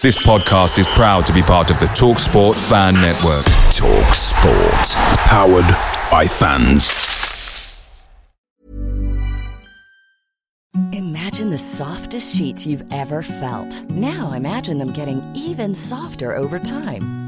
This podcast is proud to be part of the TalkSport Fan Network. TalkSport. Powered by fans. Imagine the softest sheets you've ever felt. Now imagine them getting even softer over time.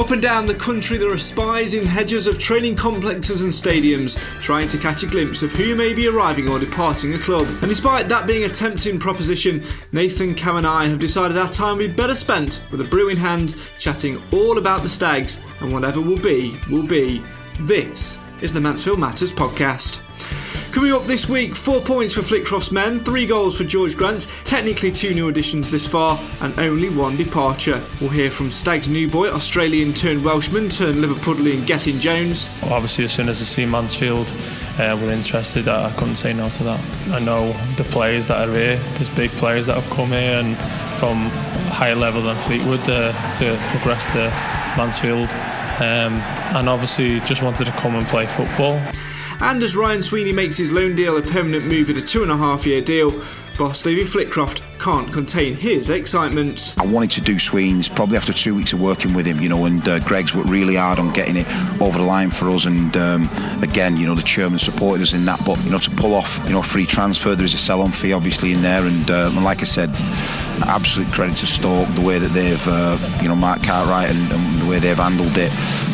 Up and down the country, there are spies in hedges of training complexes and stadiums trying to catch a glimpse of who may be arriving or departing a club. And despite that being a tempting proposition, Nathan Cam and I have decided our time would be better spent with a brew in hand, chatting all about the Stags and whatever will be, will be. This is the Mansfield Matters podcast. Coming up this week, four points for Flitcroft's men, three goals for George Grant, technically two new additions this far, and only one departure. We'll hear from Stag's new boy, Australian turned Welshman turned Liverpudlian Gethin Jones. Well, obviously, as soon as I see Mansfield uh, were interested, I, I couldn't say no to that. I know the players that are here, there's big players that have come here and from higher level than Fleetwood uh, to progress to Mansfield. Um, and obviously, just wanted to come and play football. And as Ryan Sweeney makes his loan deal a permanent move in a two and a half year deal, boss David Flitcroft can't contain his excitement. I wanted to do Sweeney's probably after two weeks of working with him, you know, and uh, Greg's worked really hard on getting it over the line for us. And um, again, you know, the chairman supported us in that. But you know, to pull off, you know, free transfer, there is a sell-on fee obviously in there. And, uh, and like I said, absolute credit to Stoke the way that they've, uh, you know, Mark Cartwright and, and the way they've handled it.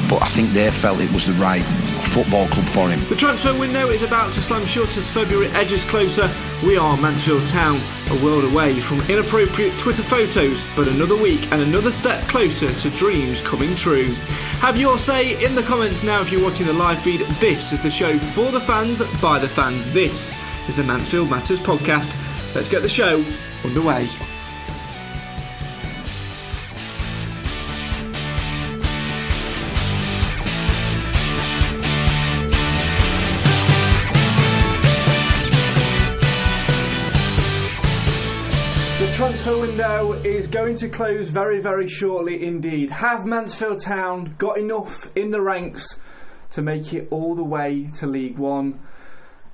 But I think they felt it was the right football club for him. The transfer window is about to slam shut as February edges closer. We are Mansfield Town, a world away from inappropriate Twitter photos, but another week and another step closer to dreams coming true. Have your say in the comments now if you're watching the live feed. This is the show for the fans, by the fans. This is the Mansfield Matters podcast. Let's get the show underway. Is going to close very, very shortly indeed. Have Mansfield Town got enough in the ranks to make it all the way to League One?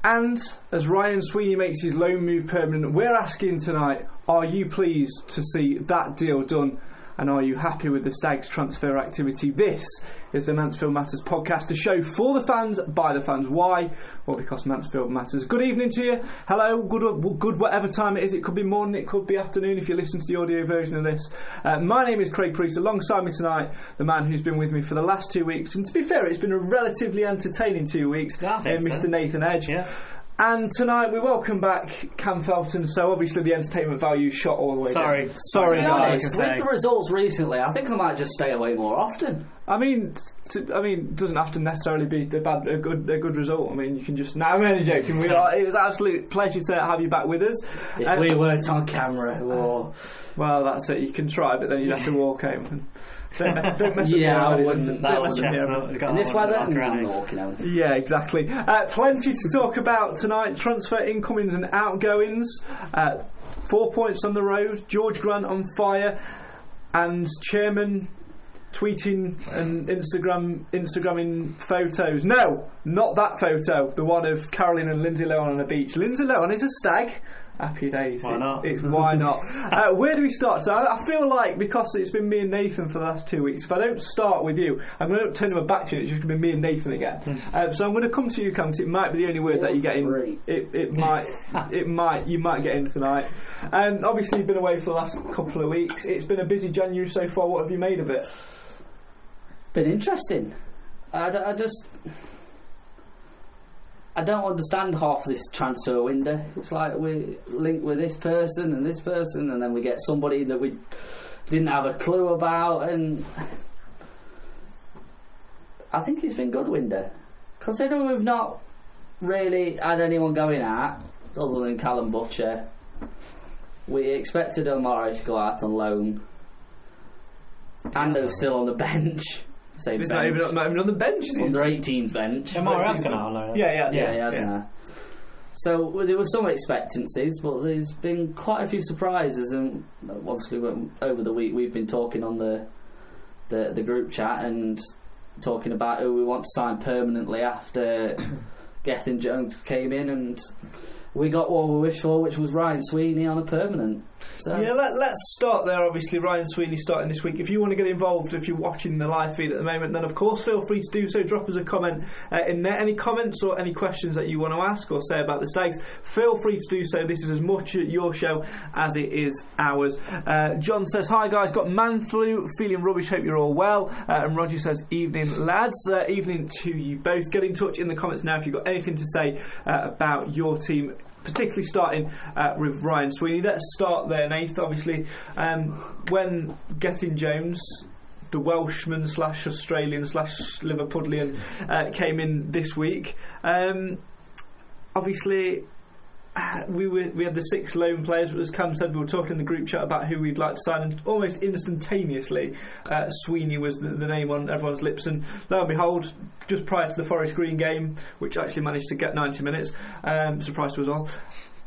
And as Ryan Sweeney makes his loan move permanent, we're asking tonight are you pleased to see that deal done? And are you happy with the Stags transfer activity? This is the Mansfield Matters podcast, a show for the fans, by the fans. Why? Well, because Mansfield Matters. Good evening to you. Hello. Good, good whatever time it is. It could be morning, it could be afternoon if you listen to the audio version of this. Uh, my name is Craig Priest. Alongside me tonight, the man who's been with me for the last two weeks. And to be fair, it's been a relatively entertaining two weeks. Yeah, uh, Mr. so. Nathan Edge. Yeah. And tonight we welcome back Cam Felton. So obviously the entertainment value shot all the way Sorry. down. Sorry, To be guys. honest, with the results recently, I think I might just stay away more often. I mean, t- I mean, it doesn't have to necessarily be a bad, a good, a good result. I mean, you can just. No, I'm only joking. We are, it was an absolute pleasure to have you back with us. If Uh, we weren't on camera, or well, that's it. You can try, but then you'd have to walk home. And don't mess, don't mess Yeah, up I wouldn't. Don't That mess would up chestnut. in this weather, I'm not walking out. Yeah, exactly. Uh, plenty to talk about tonight. Transfer incomings and outgoings. Uh, four points on the road. George Grant on fire. And Chairman tweeting and Instagram Instagramming photos. No, not that photo. The one of Caroline and Lindsay Lohan on a beach. Lindsay Lohan is a stag. Happy days. Why not? It's why not. uh, where do we start? So I, I feel like because it's been me and Nathan for the last two weeks. If I don't start with you, I'm going to turn my back to you. It's just going to be me and Nathan again. Hmm. um, so I'm going to come to you, Cam. 'cause It might be the only word that you get in. It, it might. it might. You might get in tonight. Um, obviously, you've been away for the last couple of weeks. It's been a busy January so far. What have you made of it? been interesting. I just. I don't understand half this transfer window. It's like we link with this person and this person, and then we get somebody that we didn't have a clue about, and I think it's been good window. Considering we've not really had anyone going out other than Callum Butcher, we expected Omari to go out on loan. Ando's still on the bench. Same He's bench. not even, not even on the bench. is he? Under 18s bench. Amara has gone out on loan. Yeah, yeah, Yeah, he. So well, there were some expectancies, but there's been quite a few surprises, and obviously we- over the week we've been talking on the the, the group chat and talking about who we want to sign permanently after Gethin Jones came in, and we got what we wished for, which was Ryan Sweeney on a permanent. So Yeah, let, let's start there. Obviously, Ryan Sweeney starting this week. If you want to get involved, if you're watching the live feed at the moment, then of course feel free to do so. Drop us a comment uh, in there. Any comments or any questions that you want to ask or say about the Stags, feel free to do so. This is as much your show as it is ours. Uh, John says, Hi guys, got man flu, feeling rubbish, hope you're all well. Uh, and Roger says, Evening lads, uh, evening to you both. Get in touch in the comments now if you've got anything to say uh, about your team particularly starting uh, with Ryan Sweeney. Let's start there, Nath. Obviously, um, when Gethin Jones, the Welshman slash Australian slash Liverpudlian, uh, came in this week, um, obviously. Uh, We were we had the six loan players, but as Cam said, we were talking in the group chat about who we'd like to sign, and almost instantaneously, uh, Sweeney was the, the name on everyone's lips. And lo and behold, just prior to the Forest Green game, which actually managed to get 90 minutes, um, surprise to us all,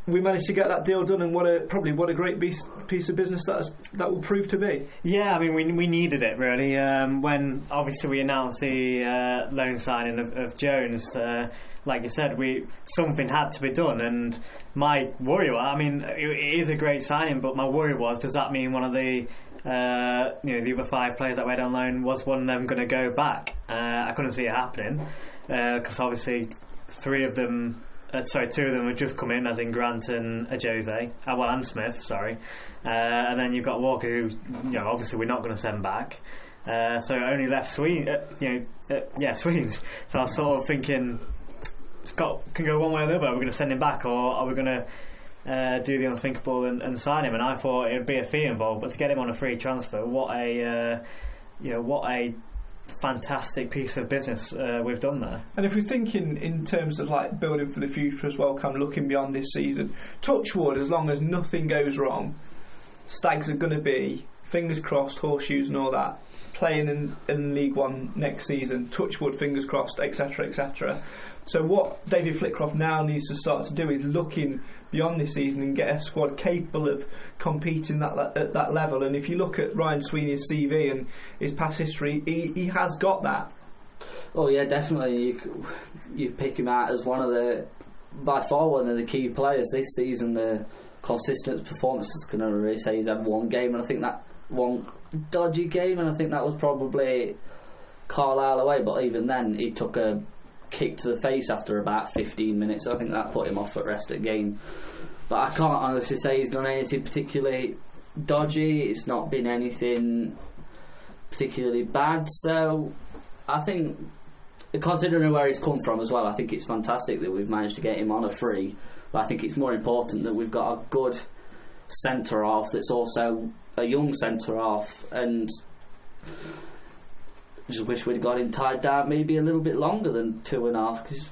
we managed to get that deal done. And what a probably what a great piece, piece of business that is, that will prove to be. Yeah, I mean, we, we needed it really. Um, when obviously we announced the uh, loan signing of, of Jones, uh, like you said, we something had to be done. And my worry, was, I mean, it, it is a great signing, but my worry was, does that mean one of the uh, you know the other five players that we had on loan was one of them going to go back? Uh, I couldn't see it happening because obviously three of them. Uh, sorry, two of them have just come in, as in Grant and uh, Jose. Uh, well, and Smith, sorry. Uh, and then you've got Walker, who, you know, obviously we're not going to send back. Uh, so only left Sween, uh, you know, uh, yeah, Sweens. So I was sort of thinking, Scott can go one way or the other. Are we going to send him back, or are we going to uh, do the unthinkable and, and sign him? And I thought it would be a fee involved, but to get him on a free transfer, what a, uh, you know, what a fantastic piece of business uh, we've done there. And if we're thinking in terms of like building for the future as well, of looking beyond this season, touch wood, as long as nothing goes wrong, Stags are going to be fingers crossed, horseshoes and all that, playing in, in League One next season. Touchwood, fingers crossed, etc., etc. So what David Flitcroft now needs to start to do is looking beyond this season and get a squad capable of competing that le- at that level. And if you look at Ryan Sweeney's CV and his past history, he, he has got that. Oh yeah, definitely. You you pick him out as one of the by far one of the key players this season. The consistent performance is going to really say he's had one game, and I think that one dodgy game, and I think that was probably Carlisle away. But even then, he took a kick to the face after about 15 minutes. I think that put him off at rest of game. But I can't honestly say he's done anything particularly dodgy. It's not been anything particularly bad. So I think, considering where he's come from as well, I think it's fantastic that we've managed to get him on a free. But I think it's more important that we've got a good centre half that's also a young centre half, and just wish we'd got him tied down maybe a little bit longer than two and a half because.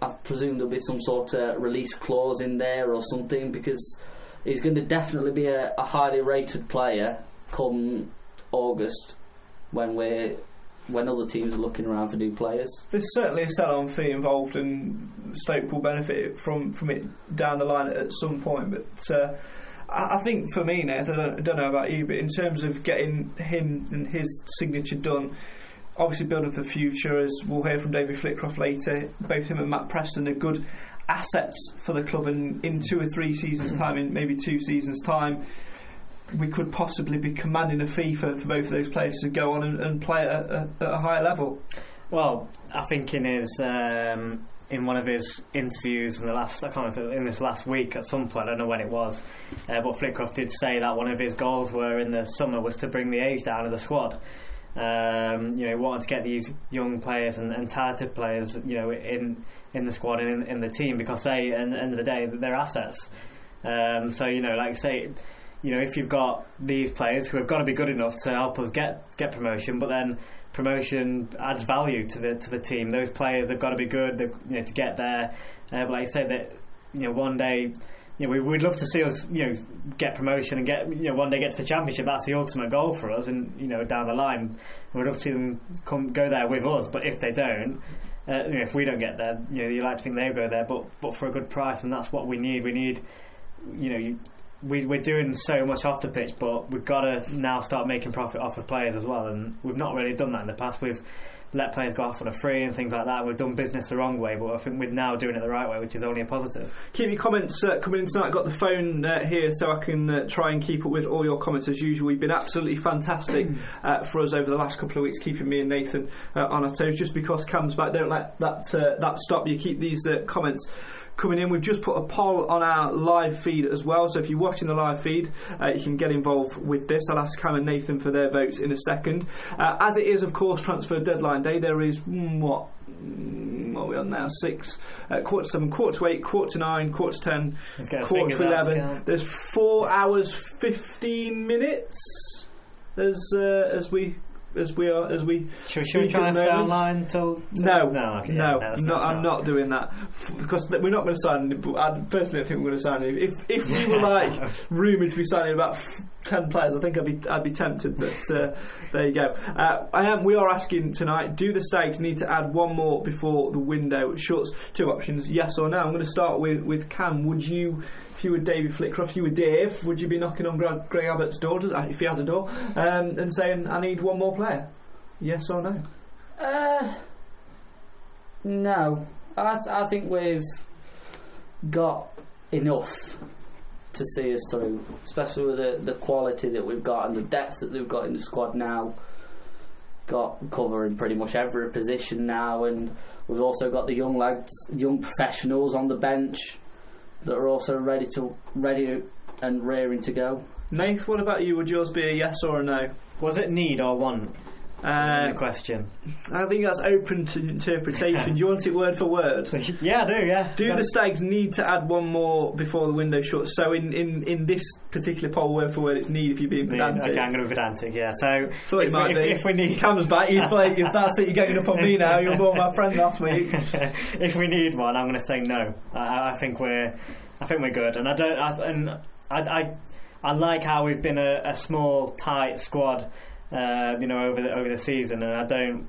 I presume there'll be some sort of release clause in there or something because he's going to definitely be a, a highly rated player come August when we're when other teams are looking around for new players. There's certainly a sell-on fee involved, and Stoke will benefit from from it down the line at some point. But uh, I, think for me, Nate, I don't, I don't know about you, but in terms of getting him and his signature done, obviously building for the future, as we'll hear from David Flitcroft later, both him and Matt Preston are good assets for the club, and in two or three seasons' time, in maybe two seasons' time, we could possibly be commanding a fee for, for both of those players to go on and, and play at a, at a higher level. Well, I think in his um, in one of his interviews in the last I can't remember in this last week at some point I don't know when it was, uh, but Flitcroft did say that one of his goals were in the summer was to bring the age down of the squad. Um, you know, wanting to get these young players and, and talented players, you know, in in the squad and in, in the team because they, at the end of the day, they're assets. Um, so you know, like say, you know, if you've got these players who have got to be good enough to help us get get promotion, but then promotion adds value to the to the team. Those players have got to be good, you know, to get there. Uh, but like I said, that you know, one day you know, we, would love to see us, you know, get promotion and get, you know, one day get to the championship. That's the ultimate goal for us. And you know, down the line, we'd love to see them come go there with us. But if they don't, uh, you know, if we don't get there, you know, you like to think they'll go there, but but for a good price, and that's what we need. We need, you know, you, we, we're doing so much off the pitch, but we've got to now start making profit off of players as well. And we've not really done that in the past. We've let players go off on a free and things like that. We've done business the wrong way, but I think we're now doing it the right way, which is only a positive. Keep your comments uh, coming in tonight. I've got the phone uh, here so I can uh, try and keep up with all your comments as usual. You've been absolutely fantastic uh, for us over the last couple of weeks, keeping me and Nathan uh, on our toes. Just because Cam's back, don't let that uh, that stop you. Keep these comments coming in. We've just put a poll on our live feed as well, so if you're watching the live feed, uh, you can get involved with this. I'll ask Cam and Nathan for their votes in a second. Uh, as it is, of course, transfer deadline day, there is mm, what? Mm, what are we on now? Six, uh, quarter to seven, quarter to eight, quarter to nine, quarter to ten, quarter to eleven. There's four hours, fifteen minutes as uh, as we as we are as we should, should we try and stay online till, no. No okay, no, no not, I'm not doing that. Because we're not going to sign I personally I think we're going to sign if if we were like rumoured to be signing about ten players I think I'd be I'd be tempted but uh, there you go. Uh, I am we are asking tonight do the Stags need to add one more before the window shuts? Two options yes or no. I'm going to start with with Cam. Would you if you were David Flitcroft, if you were Dave, would you be knocking on Greg, Greg Abbott's door, if he has a door, um, and saying, I need one more player? Yes or no? Uh, no. I, th- I think we've got enough to see us through, especially with the, the quality that we've got and the depth that we've got in the squad now. Got covering pretty much every position now, and we've also got the young lads, young professionals on the bench that are also ready to ready and raring to go. Nath, what about you? Would yours be a yes or a no? Was it need or want? Uh, question. I think that's open to interpretation. do you want it word for word? yeah, I do. Yeah. Do the Stags need to add one more before the window shuts? So in, in, in this particular poll, word for word, it's need if you're being pedantic. Okay, I'm going to be pedantic. Yeah. So thought if, might if, be. If we need Cam's back, you play. If that's it, you're getting up on me now. You're more my friend last week. if we need one, I'm going to say no. I, I think we're I think we're good, and I don't. I, and I, I, I like how we've been a, a small, tight squad, uh, you know, over the over the season, and I don't.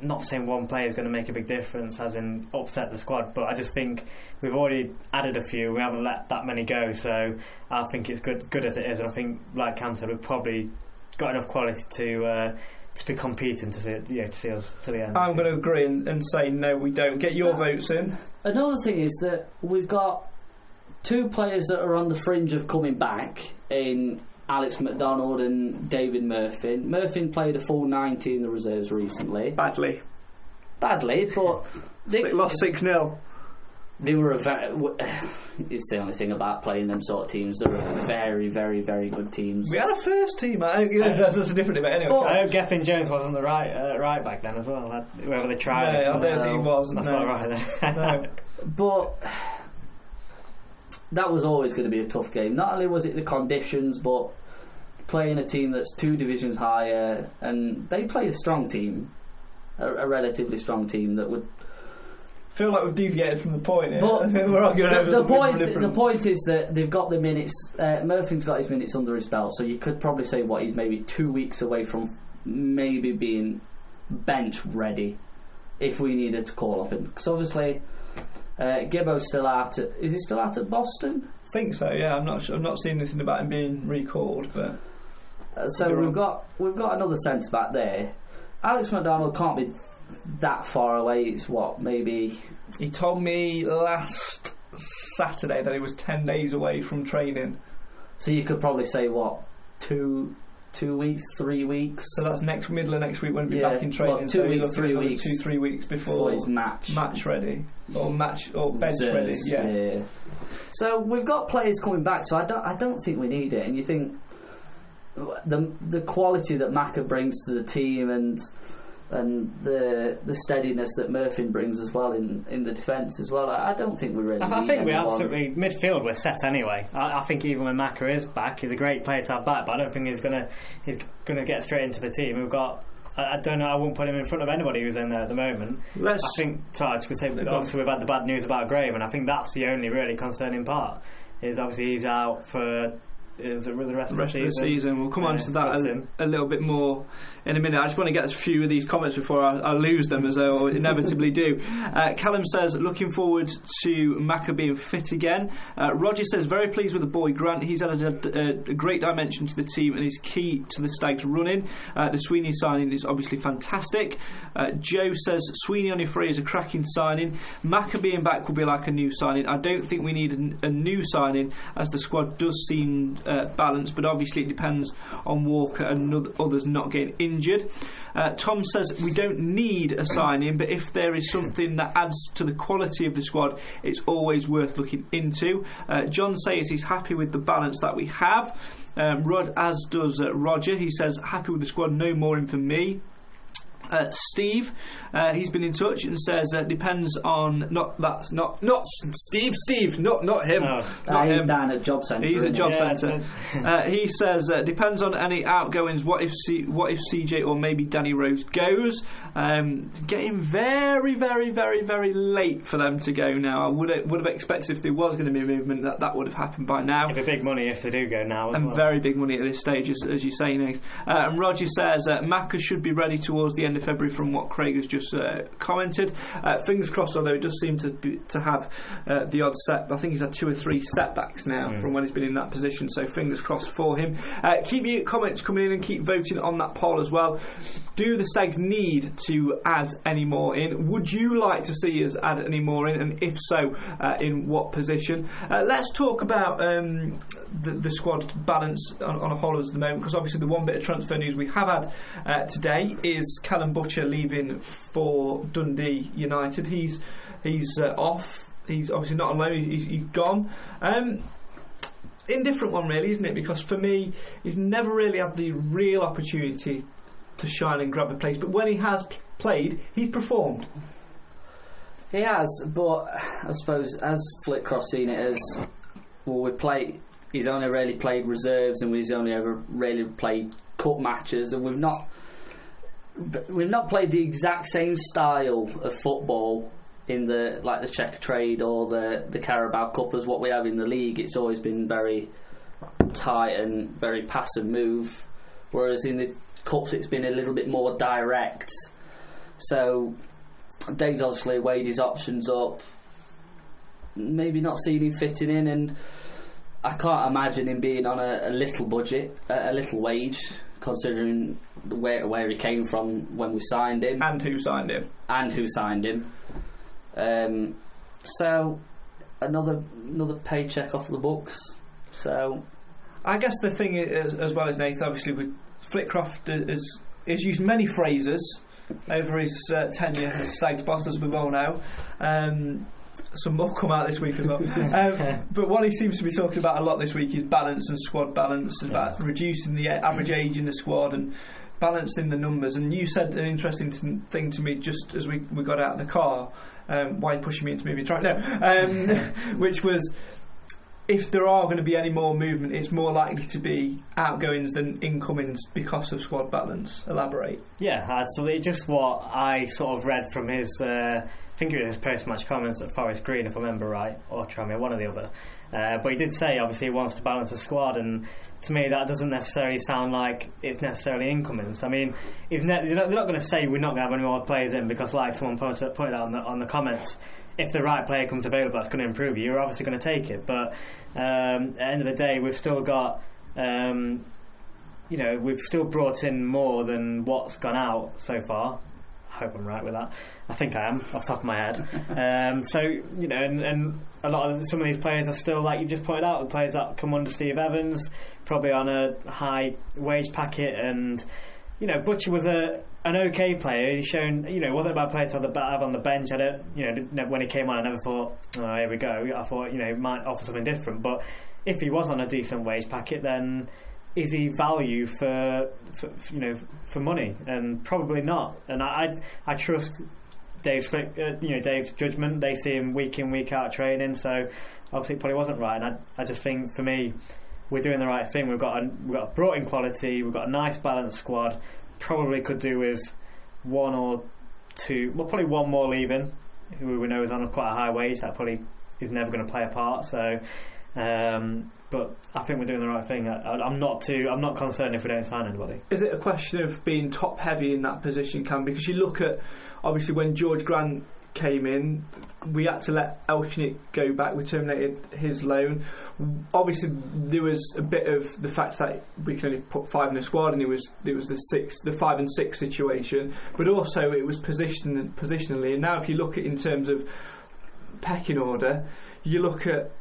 Not saying one player is going to make a big difference, as in upset the squad, but I just think we've already added a few. We haven't let that many go, so I think it's good, good as it is. And I think, like Cam said, we've probably got enough quality to uh, to be competing to see it, yeah, to see us to the end. I'm going to agree and, and say no, we don't. Get your votes in. Another thing is that we've got two players that are on the fringe of coming back in Alex MacDonald and David Murphy. Murphy played a full 90 in the reserves recently. Badly. Badly, but. They, they lost 6 0. They were a very. It's the only thing about playing them sort of teams. They're very, very, very good teams. We had a first team. I, yeah, that's, that's a different debate. Anyway, I hope Gethin Jones wasn't the right uh, right back then as well. Whoever they tried. No, I don't think he was. That's no. not right then. no. But that was always going to be a tough game. Not only was it the conditions, but playing a team that's two divisions higher, and they played a strong team, a, a relatively strong team that would. feel like we've deviated from the point. Here. But we're arguing the, over the point. The point is that they've got the minutes. Uh, Murphy's got his minutes under his belt, so you could probably say what he's maybe two weeks away from maybe being bench ready if we needed to call up him. Because obviously Uh, Gibbo's still out. At, is he still out at Boston? I think so. Yeah, I'm not. Sure, I'm not seeing anything about him being recalled, but Uh, so we've on. got we've got another centre back there. Alex MacDonald can't be that far away. It's what maybe he told me last Saturday that he was ten days away from training. so you could probably say what two two weeks, three weeks So that's next middle of next week when he'll be Yeah, back in training. well, two so weeks, three weeks two three weeks for before his match. match ready or match or bench ready. Reserves, Yeah. So we've got players coming back. So I don't I don't think we need it. And you think the the quality that Maka brings to the team and and the the steadiness that Murphy brings as well in, in the defence as well. I, I don't think we really. I, I need think we anyone. absolutely midfield we're set anyway. I, I think even when Maka is back, he's a great player to have back, but I don't think he's gonna he's gonna get straight into the team. We've got. I, I don't know. I wouldn't put him in front of anybody who's in there at the moment. Let's I think. Sorry, I was going to say. Obviously, we've had the bad news about Graham, and I think that's the only really concerning part. Is obviously he's out for the, the rest, the rest of of the season. We'll come on to that a, a little bit more in a minute. I just want to get a few of these comments before I, I lose them, as I inevitably do. Uh, Callum says, looking forward to Maka being fit again. Uh, Roger says, very pleased with the boy Grant. He's added a, a, a great dimension to the team and is key to the Stags running. Uh, the Sweeney signing is obviously fantastic. Uh, Joe says, Sweeney on your free is a cracking signing. Maka being back will be like a new signing. I don't think we need a, a new signing as the squad does seem uh, balanced, but obviously it depends on Walker and oth- others not getting injured. Uh, Tom says we don't need a signing, but if there is something that adds to the quality of the squad, it's always worth looking into. Uh, John says he's happy with the balance that we have. Um, Rod, as does uh, Roger, he says happy with the squad, no more in for me. Uh, Steve, uh, he's been in touch and says uh, depends on not that's not not Steve. Steve, not not him. Not he's him. down at job centre. He's a job Yeah, centre. uh, he says uh, depends on any outgoings. What if C- what if CJ or maybe Danny Rose goes? Um, getting very very very very late for them to go now. I would would have expected if there was going to be a movement that that would have happened by now. It'd be big money if they do go now. As And well. very big money at this stage, as, as you say, Nate. Uh, and Roger says uh, Maka should be ready towards the end of February, from what Craig has just uh, commented. Uh, fingers crossed, although it does seem to be, to have uh, the odd set. I think he's had two or three setbacks now from when he's been in that position. So fingers crossed for him. Uh, keep your comments coming in and keep voting on that poll as well. Do the Stags need to add any more in? Would you like to see us add any more in? And if so, uh, in what position? Uh, let's talk about um, the, the squad balance on, on a whole at the moment, because obviously the one bit of transfer news we have had uh, today is Callum Butcher leaving for Dundee United. He's he's uh, off. He's obviously not alone. He's, he's gone. Um, indifferent one, really, isn't it? Because for me, he's never really had the real opportunity to shine and grab a place. But when he has p- played, he's performed. He has, but I suppose as Flitcroft seen it as well, we play. He's only really played reserves, and we've only ever really played cup matches, and we've not we've not played the exact same style of football in the like the Checkatrade or the the Carabao Cup as what we have in the league. It's always been very tight and very pass and move, whereas in the cups it's been a little bit more direct. So Dave's obviously weighed his options up. Maybe not seen him fitting in, and I can't imagine him being on a, a little budget, a, a little wage, considering where where he came from when we signed him And who signed him? and who signed him. Um, so another another paycheck off the books. So I guess the thing is, as well as Nathan, obviously, with Flitcroft has has used many phrases over his uh, tenure as Stags boss, as we all know. Um, some more come out this week as well. um, but what he seems to be talking about a lot this week is balance and squad balance, about reducing the average age in the squad and balancing the numbers. And you said an interesting t- thing to me just as we, we got out of the car. Um, why are you pushing me into moving track? No, um, which was if there are going to be any more movement, it's more likely to be outgoings than incomings because of squad balance. Elaborate. Yeah, absolutely. Just what I sort of read from his, uh, I think it was post-match comments at Forest Green, if I remember right, or Tranmere, one or the other. Uh, but he did say, obviously, he wants to balance the squad, and to me, that doesn't necessarily sound like it's necessarily incomings. I mean, ne- they're not, not going to say we're not going to have any more players in because, like someone pointed out on the, on the comments, if the right player comes available that's going to improve you, you're obviously going to take it. But um, at the end of the day, we've still got. Um, you know, we've still brought in more than what's gone out so far. Hope I'm right with that. I think I am, off the top of my head. um, so, you know, and, and a lot of some of these players are still, like you just pointed out, the players that come under Steve Evans, probably on a high wage packet. And, you know, Butcher was a an okay player. He's shown, you know, wasn't a bad player to have on the bench. I don't, you know, when he came on, I never thought, oh, here we go. I thought, you know, might offer something different. But if he was on a decent wage packet, then is he value for, for, you know for money? And probably not. And I I, I trust Dave's uh, you know Dave's judgment. They see him week in week out training, so obviously it probably wasn't right. And I I just think for me. We're doing the right thing. We've got a, we've got a brought in quality. We've got a nice balanced squad. Probably could do with one or two. Well, probably one more leaving, who we know is on quite a high wage. That probably is never going to play a part. So um, but I think we're doing the right thing. I, am not too. I'm not concerned if we don't sign anybody. Is it a question of being top heavy in that position, Cam? Because you look at obviously when George Grant came in, we had to let Elsnik go back. We terminated his loan. Obviously, there was a bit of the fact that we can only put five in the squad, and it was it was the six, the five and six situation. But also, it was position positionally. And now, if you look at in terms of pecking order, you look at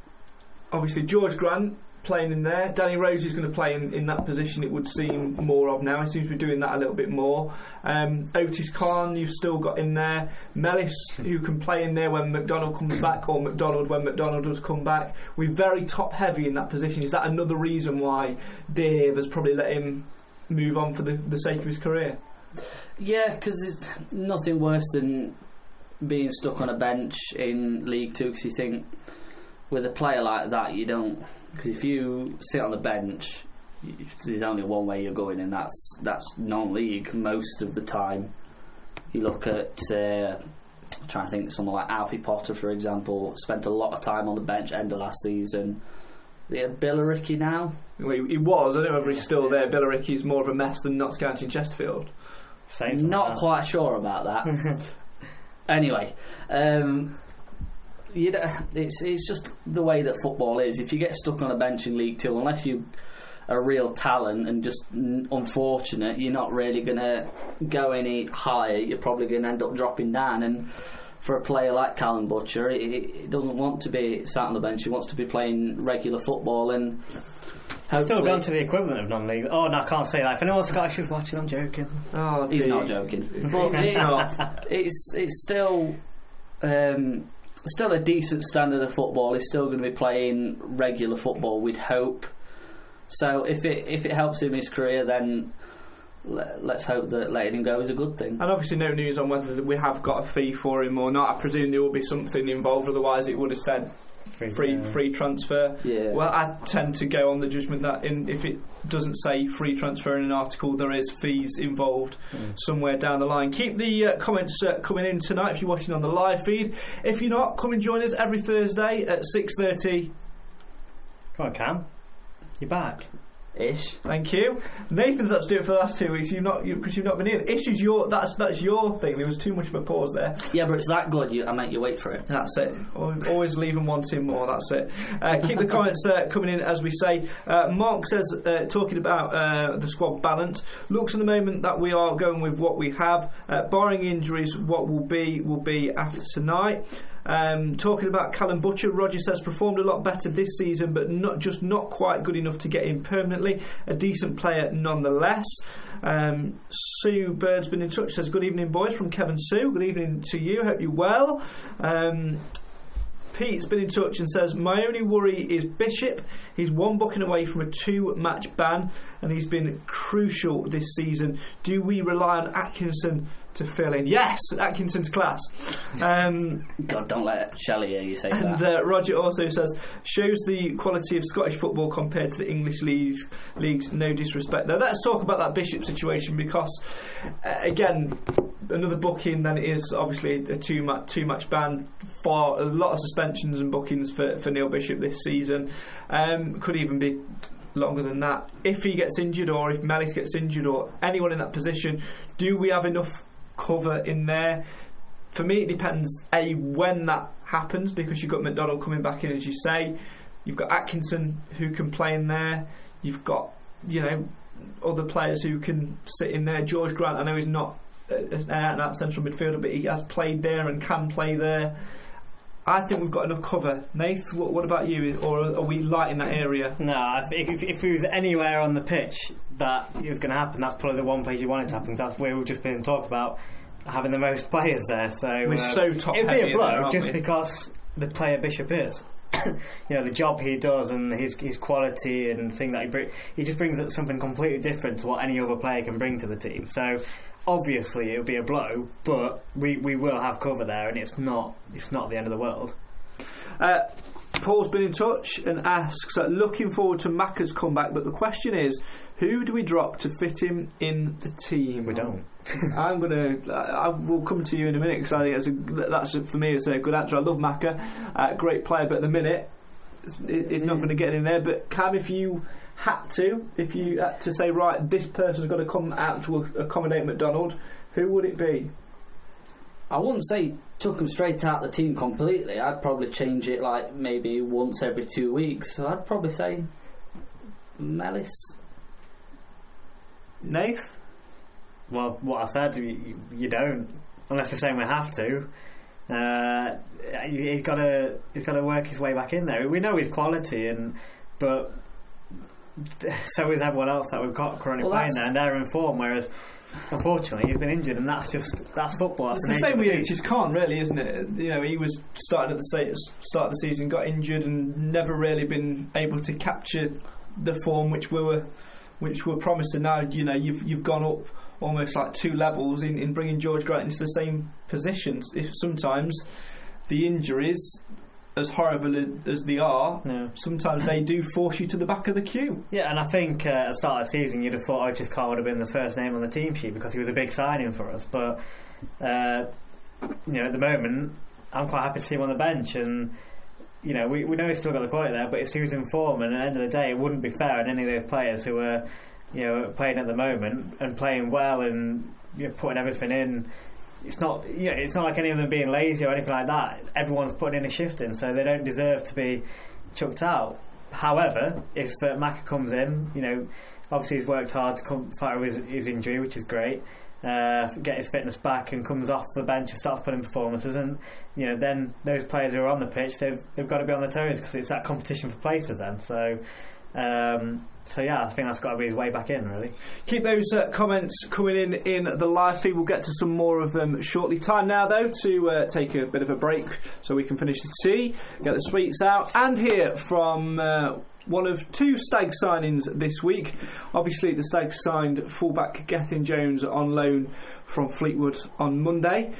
obviously George Grant playing in there. Danny Rose is going to play in, in that position, it would seem more of now. He seems to be doing that a little bit more. Um, Otis Khan, you've still got in there. Mellis, who can play in there when MacDonald comes back, or MacDonald when MacDonald does come back. We're very top heavy in that position. Is that another reason why Dave has probably let him move on for the, the sake of his career? Yeah, because it's nothing worse than being stuck on a bench in League Two because you think with a player like that, you don't because if you sit on the bench, there's only one way you're going, and that's that's non-league most of the time. You look at. Uh, I'm trying to think, someone like Alfie Potter, for example, spent a lot of time on the bench end of last season. Yeah, Billericay now. Well, he was. I don't know whether he's still there. Billericay's more of a mess than Notts County and Chesterfield. Not quite sure about that. anyway, um, you know, it's it's just the way that football is. If you get stuck on a bench in League Two, unless you a real talent and just unfortunate, you're not really going to go any higher. You're probably going to end up dropping down. And for a player like Callum Butcher, he doesn't want to be sat on the bench. He wants to be playing regular football and. Still gone to the equivalent of non-league. Oh no, I can't say that. If anyone's Scottish is watching, I'm joking. Oh, he's not joking. but it's, it's it's still um, still a decent standard of football. He's still going to be playing regular football. We'd hope. So if it if it helps him his career, then let, us hope that letting him go is a good thing. And obviously, no news on whether we have got a fee for him or not. I presume there will be something involved. Otherwise, it would have said free free, yeah. free transfer. Yeah. Well, I tend to go on the judgment that in, if it doesn't say free transfer in an article, there is fees involved mm. somewhere down the line. Keep the uh, comments uh, coming in tonight if you're watching on the live feed. If you're not, come and join us every Thursday at six thirty. Come on, Cam. You're back ish. Thank you. Nathan's had to do it for the last two weeks. You've not because you, have not been here. Ish is your that's that's your thing. There was too much of a pause there. Yeah, but it's that good. You, I make you wait for it. That's it. Always leave them wanting more. That's it. Uh, keep the comments uh, coming in as we say. Uh, Mark says uh, talking about uh, the squad balance. Looks at the moment that we are going with what we have, uh, barring injuries. What will be will be after tonight. Um, talking about Callum Butcher, Roger says performed a lot better this season, but not just not quite good enough to get in permanently. A decent player nonetheless. Um, Sue Bird's been in touch. Says good evening, boys, from Kevin Sue. Good evening to you. Hope you're well. Um, Pete's been in touch and says, My only worry is Bishop. He's one booking away from a two match ban and he's been crucial this season. Do we rely on Atkinson to fill in. Yes, Atkinson's class. Um, God, don't let Shelley hear you say and, that. Uh, Roger also says shows the quality of Scottish football compared to the English leagues. Leagues, no disrespect. Now let's talk about that Bishop situation because, uh, again, another booking. Then it is obviously a two match two match ban for a lot of suspensions and bookings for, for Neil Bishop this season. Um, could even be longer than that. If he gets injured or if Mellis gets injured or anyone in that position, do we have enough cover in there. For me, it depends a when that happens because you've got MacDonald coming back in, as you say. You've got Atkinson who can play in there. You've got, you know, other players who can sit in there. George Grant, I know he's not uh, an out and out central midfielder, but he has played there and can play there. I think we've got enough cover. Nath, what, what about you? Or are we light in that area? No, if, if, if it was anywhere on the pitch that it was going to happen, that's probably the one place you want it to happen. That's where we've just been talked about having the most players there. So We're uh, so top It'd be a blow there, just we? because the player Bishop is. you know the job he does and his his quality and thing that he brings. He just brings something completely different to what any other player can bring to the team. So obviously it'll be a blow, but we, we will have cover there, and it's not it's not the end of the world. Uh, Paul's been in touch and asks, uh, looking forward to Macca's comeback, but the question is, who do we drop to fit him in the team? We don't. I'm gonna. I will come to you in a minute because I think that's a, that's a, for me. It's a good answer. I love Macca, uh, great player, but at the minute, it's, it's not going to get in there. But Cam, if you had to, if you had to say right, this person's got to come out to accommodate MacDonald, who would it be? I wouldn't say took him straight out the team completely. I'd probably change it like maybe once every two weeks. So I'd probably say Mellis. Nath. Well, what I said, you, you don't, unless we're saying we have to. Uh, he's got to he's got to work his way back in there. We know his quality, and but so is everyone else that we've got currently Well, playing there, and they're in form. Whereas, unfortunately, he's been injured, and that's just that's football. That's It's the same with beast. H's Khan, really, isn't it? You know, he was starting at the sa- start of the season, got injured, and never really been able to capture the form which we were, which were promised. And now, you know, you've you've gone up almost like two levels in, in bringing George Grant into the same positions. If sometimes the injuries, as horrible as they are, Yeah. sometimes they do force you to the back of the queue. Yeah, and I think uh, at the start of the season you'd have thought Otis Khan would have been the first name on the team sheet because he was a big signing for us. But uh, you know, at the moment, I'm quite happy to see him on the bench, and you know, we, we know he's still got the quality there, but it's who's in form. And at the end of the day, it wouldn't be fair on any of those players who are you know playing at the moment and playing well and you know, putting everything in. It's not, you know, it's not like any of them being lazy or anything like that. Everyone's putting in a shift in, so they don't deserve to be chucked out. However, if uh, Maka comes in, you know, obviously he's worked hard to come fight with his, injury, which is great. Uh, get his fitness back and comes off the bench and starts putting performances, and you know, then those players who are on the pitch, they've they've got to be on their toes because it's that competition for places. Then, so um, so yeah, I think that's got to be his way back in, really. Keep those uh, comments coming in in the live feed. We'll get to some more of them shortly. Time now, though, to uh, take a bit of a break so we can finish the tea, get the sweets out, and hear from. Uh, one of two stag signings this week. Obviously, the stag signed fullback Gethin Jones on loan from Fleetwood on Monday,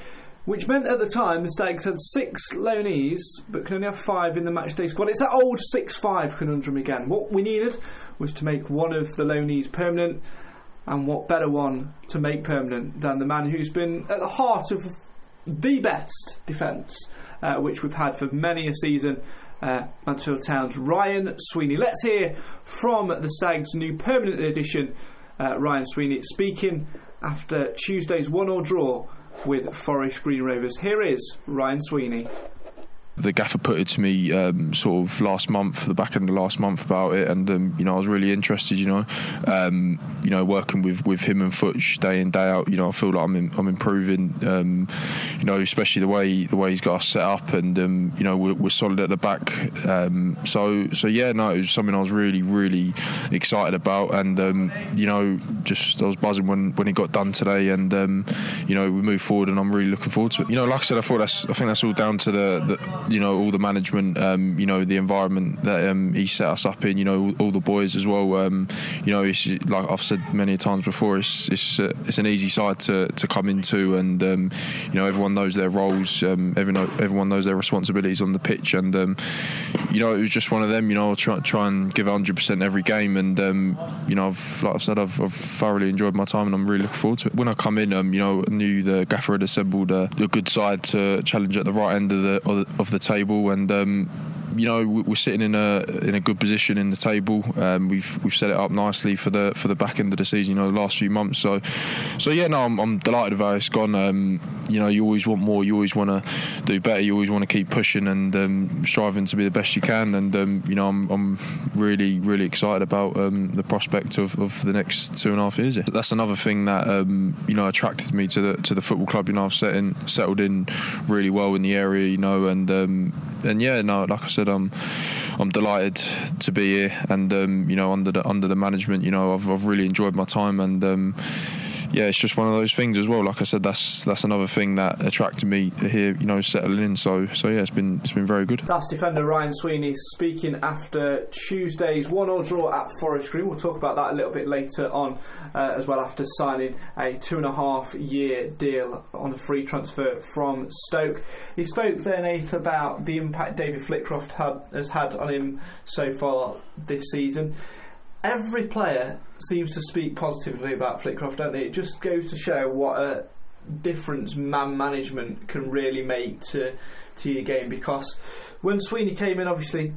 which meant at the time the Stags had six loanees but can only have five in the matchday squad. It's that old 6 5 conundrum again. What we needed was to make one of the loanees permanent, and what better one to make permanent than the man who's been at the heart of the best defence, uh, which we've had for many a season. Uh, Mansfield Town's Ryan Sweeney. Let's hear from the Stags' new permanent addition, uh, Ryan Sweeney, speaking after Tuesday's one-all draw with Forest Green Rovers. Here is Ryan Sweeney. The gaffer put it to me um, sort of last month, the back end of last month about it, and um, you know I was really interested. You know, um, you know working with, with him and Futch day in day out. You know I feel like I'm in, I'm improving. Um, you know, especially the way the way he's got us set up, and um, you know we're, we're solid at the back. Um, so so yeah, no, it was something I was really really excited about, and you know just I was buzzing when when it got done today, and you know we moved forward, and I'm really looking forward to it. You know, like I said, I thought that's I think that's all down to the, the you know all the management, um, you know the environment that um, he set us up in. You know all, all the boys as well. Um, you know, it's like I've said many times before, it's it's uh, it's an easy side to, to come into, and um, you know everyone knows their roles, um, everyone everyone knows their responsibilities on the pitch, and um, you know it was just one of them. You know, try try and give 100 percent every game, and you know I've like I've said I've, I've thoroughly enjoyed my time, and I'm really looking forward to it. When I come in, you know, I knew the gaffer had assembled a, a good side to challenge at the right end of the of the, the table, and um, you know, we're sitting in a in a good position in the table. Um, we've we've set it up nicely for the for the back end of the season. You know, the last few months. So, so yeah, no, I'm, I'm delighted with how it's gone. Um, you know, you always want more. You always want to do better. You always want to keep pushing and um, striving to be the best you can. And um, you know, I'm, I'm really really excited about um, the prospect of, of the next two and a half years. That's another thing that um, you know attracted me to the to the football club. You know, I've set in, settled in really well in the area. You know, and and yeah, no, like I said, I'm I'm delighted to be here, and um, you know under the under the management, you know I've, I've really enjoyed my time, and um, yeah, it's just one of those things as well. Like I said, that's that's another thing that attracted me here. You know, settling in. So so yeah, it's been it's been very good. That's defender Ryan Sweeney speaking after Tuesday's one-all draw at Forest Green. We'll talk about that a little bit later on uh, as well. After signing a two and a half year deal on a free transfer from Stoke, he spoke then eighth about the impact David Flitcroft had, has had on him so far this season every player seems to speak positively about Flitcroft, don't they? It just goes to show what a difference man management can really make to to your game. Because when Sweeney came in, obviously,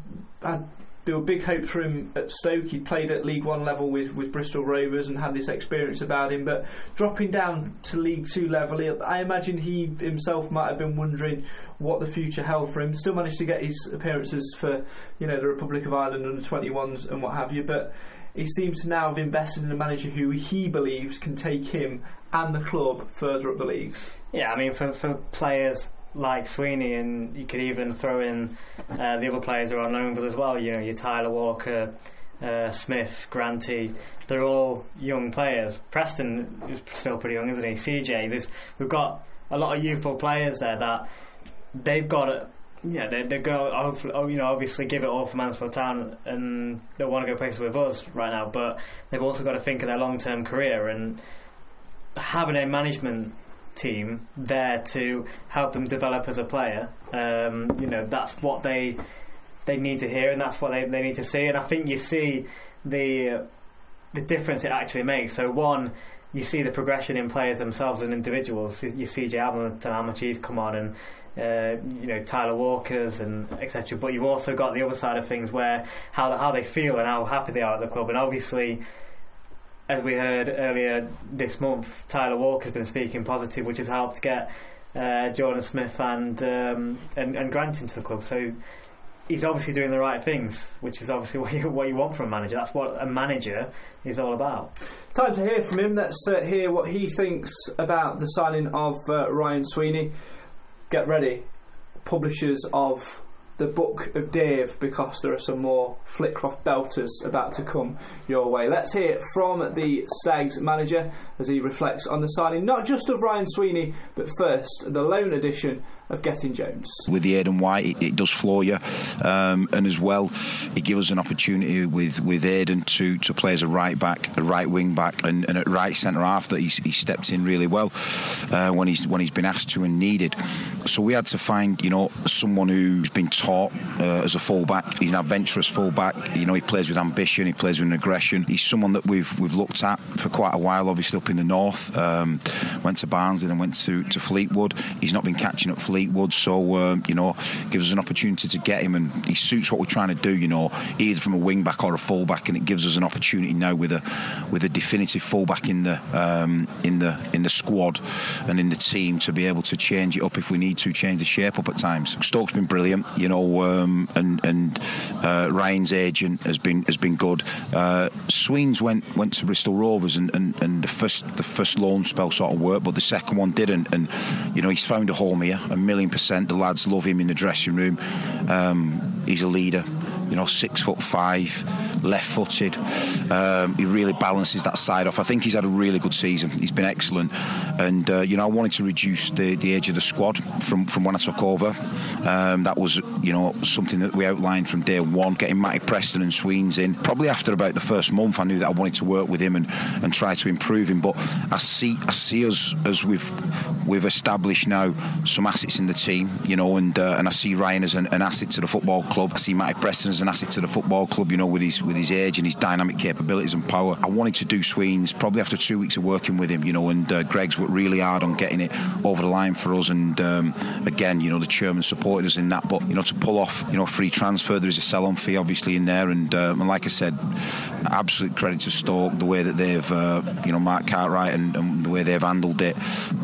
there were big hopes for him at Stoke. He played at League One level with, with Bristol Rovers and had this experience about him. But dropping down to League Two level, I imagine he himself might have been wondering what the future held for him. Still managed to get his appearances for you know the Republic of Ireland under 21s and what have you. But he seems to now have invested in a manager who he believes can take him and the club further up the leagues. Yeah, I mean for for players like Sweeney, and you could even throw in uh, the other players who are for as well. You know, your Tyler Walker, uh, Smith, Granty. They're all young players. Preston is still pretty young, isn't he? CJ. There's, we've got a lot of youthful players there that they've got. Yeah, they, they're going to, oh, you know, obviously give it all for Mansfield Town and they want to go places with us right now, but they've also got to think of their long term career and having a management team there to help them develop as a player. Um, you know, that's what they they need to hear, and that's what they, they need to see. And I think you see the the difference it actually makes. So one, you see the progression in players themselves and individuals. You, see Jay Hamilton, how much he's come on, and uh, you know Tyler Walker's and etc. But you've also got the other side of things where how how they feel and how happy they are at the club, and obviously as we heard earlier this month, Tyler Walker's been speaking positive, which has helped get uh, Jordan Smith and, um, and and Grant into the club. So he's obviously doing the right things, which is obviously what you, what you want from a manager. That's what a manager is all about. Time to hear from him. Let's uh, hear what he thinks about the signing of uh, Ryan Sweeney. Get ready, publishers of the book of Dave because there are some more Flitcroft belters about to come your way. Let's hear from the Stags manager as he reflects on the signing not just of Ryan Sweeney, but first the loan edition of Gethin Jones. With the Aidan White, it, it does floor you, um, and as well, it gives us an opportunity with with Aidan to to play as a right back, a right wing back, and, and at right centre half that he's, he stepped in really well uh, when he's when he's been asked to and needed. So we had to find you know someone who's been taught uh, as a fullback. He's an adventurous fullback. You know he plays with ambition, he plays with aggression. He's someone that we've we've looked at for quite a while. Obviously up in the north, um, went to Barnsley and went to to Fleetwood. He's not been catching up Fleetwood Fleetwood. So um, you know, gives us an opportunity to get him, and he suits what we're trying to do. You know, either from a wing back or a full back, and it gives us an opportunity now with a with a definitive full back in the um, in the in the squad and in the team to be able to change it up if we need to change the shape up at times. Stoke's been brilliant, you know, um, and and uh, Ryan's agent has been has been good. Uh, Sweens went went to Bristol Rovers, and, and, and the first the first loan spell sort of worked, but the second one didn't, and you know he's found a home here. And million percent. The lads love him in the dressing room. Um, he's a leader. You know, six foot five, left-footed. Um, he really balances that side off. I think he's had a really good season. He's been excellent, and uh, you know, I wanted to reduce the, the age of the squad from from when I took over. Um, that was, you know, something that we outlined from day one. Getting Matty Preston and Sweens in. Probably after about the first month, I knew that I wanted to work with him and, and try to improve him. But I see I see us as we've we've established now some assets in the team, you know, and uh, and I see Ryan as an, an, asset to the football club. I see Matty Preston as an asset to the football club, you know, with his with his age and his dynamic capabilities and power. I wanted to do Sween's probably after two weeks of working with him, you know, and uh, Greg's worked really hard on getting it over the line for us. And um, again, you know, the chairman supported us in that. But you know, to pull off, you know, free transfer, there is a sell-on fee obviously in there, and, uh, and like I said, absolute credit to Stoke the way that they've, uh, you know, Mark Cartwright and, and, the way they've handled it.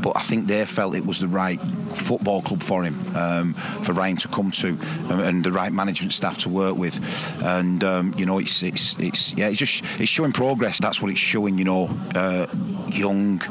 But I think they felt it was the right football club for him, um, for Ryan to come to, um, and the right management staff to work with. And um, you know, it's it's it's yeah, it's just it's showing progress. That's what it's showing. You know, uh, young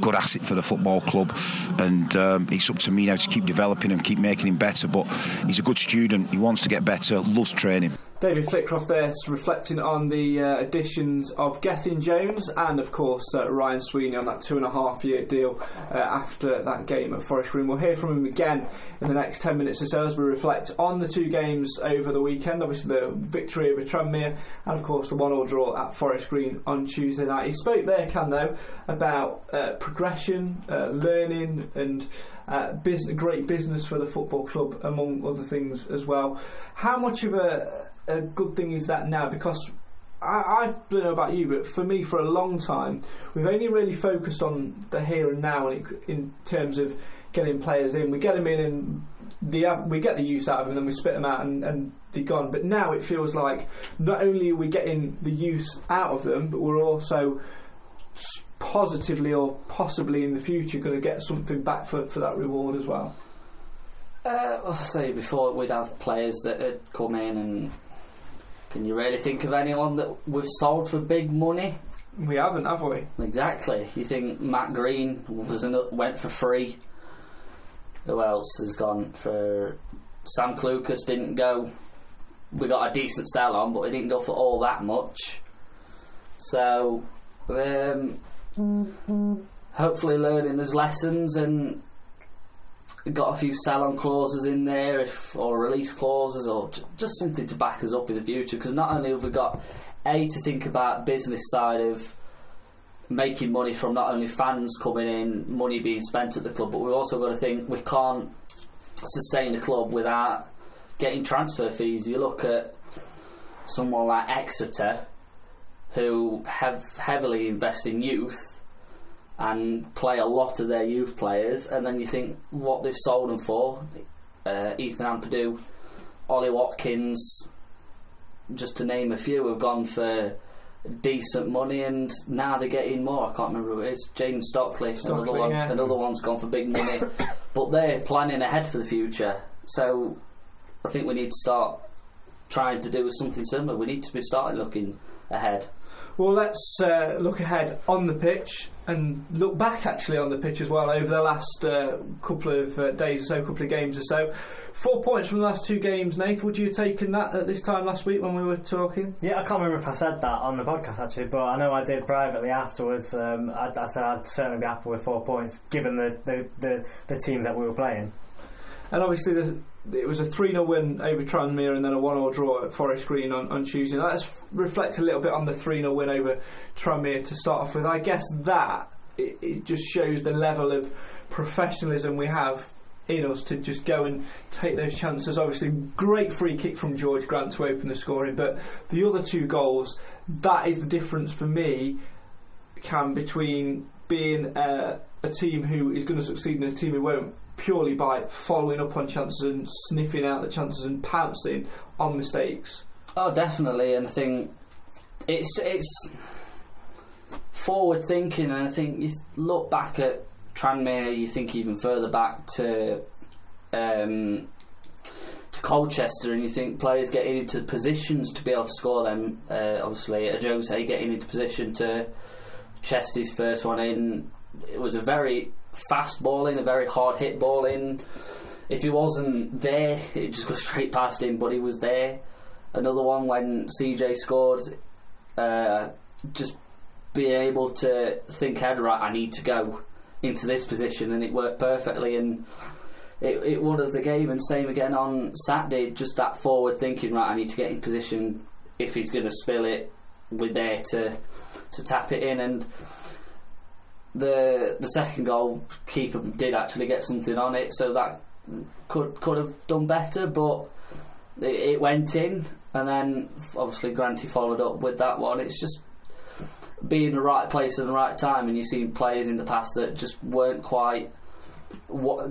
good asset for the football club, and um, it's up to me now to keep developing him, keep making him better. But he's a good student. He wants to get better. Loves training. David Flitcroft there reflecting on the uh, additions of Gethin Jones and, of course, uh, Ryan Sweeney on that two and a half year deal uh, after that game at Forest Green. We'll hear from him again in the next 10 minutes or so as we reflect on the two games over the weekend. Obviously, the victory over Tranmere and, of course, the one all draw at Forest Green on Tuesday night. He spoke there, Cam, though, about uh, progression, uh, learning, and uh, business, great business for the football club, among other things as well. How much of a a good thing is that now because I, I, don't know about you, but for me, for a long time, we've only really focused on the here and now in, in terms of getting players in. We get them in and the, we get the use out of them, then we spit them out and, and they're gone. But now it feels like not only are we getting the use out of them, but we're also positively or possibly in the future going to get something back for, for that reward as well. Uh, I'll say before we'd have players that had come in and can you really think of anyone that we've sold for big money? We haven't, have we? Exactly. You think Matt Green was in, went for free? Who else has gone for? Sam Clucas didn't go. We got a decent sell on, but he didn't go for all that much. So, um, mm-hmm. hopefully, learning his lessons and got a few sell-on clauses in there, if, or release clauses, or just something to back us up in the future. Because not only have we got a to think about business side of making money from not only fans coming in, money being spent at the club, but we've also got to think we can't sustain a club without getting transfer fees. You look at someone like Exeter, who have heavily invest in youth and play a lot of their youth players, and then you think what they've sold them for. Uh, Ethan Ampadu, Ollie Watkins, just to name a few, have gone for decent money, and now they're getting more. I can't remember who it is. Jayden Stockley, Stockley, another one. Yeah. Another one's gone for big money, but they're planning ahead for the future. So I think we need to start trying to do something similar. We need to be starting looking ahead. Well, let's uh, look ahead on the pitch and look back actually on the pitch as well over the last uh, couple of uh, days or so, couple of games or so. Four points from the last two games, Nath. Would you have taken that at this time last week when we were talking? Yeah, I can't remember if I said that on the podcast actually, but I know I did privately afterwards. Um, I, I, said I'd certainly be happy with four points given the, the, the, the teams that we were playing. And obviously, the, it was a 3 0 win over Tranmere and then a 1 0 draw at Forest Green on, on Tuesday. Let's reflect a little bit on the 3 0 win over Tranmere to start off with. I guess that it, it just shows the level of professionalism we have in us to just go and take those chances. Obviously, great free kick from George Grant to open the scoring, but the other two goals, that is the difference for me, Cam, between being uh, a team who is going to succeed and a team who won't purely by following up on chances and sniffing out the chances and pouncing on mistakes. Oh, definitely, and I think it's it's forward thinking, and I think you look back at Tranmere, you think even further back to. Um, to Colchester, and you think players getting into positions to be able to score them. Uh, obviously, Jose getting into position to chest his first one in. It was a very fast balling, a very hard hit balling. If he wasn't there, it just goes straight past him, but he was there. Another one when CJ scored, uh, just being able to think ahead, right, I need to go into this position, and it worked perfectly. And it, it won us the game. And same again on Saturday, just that forward thinking, right, I need to get in position. If he's going to spill it, we're there to to tap it in. And the the second goal, keeper did actually get something on it, so that could could have done better, but it, it went in, and then obviously Granty followed up with that one. It's just being in the right place at the right time, and you've seen players in the past that just weren't quite what.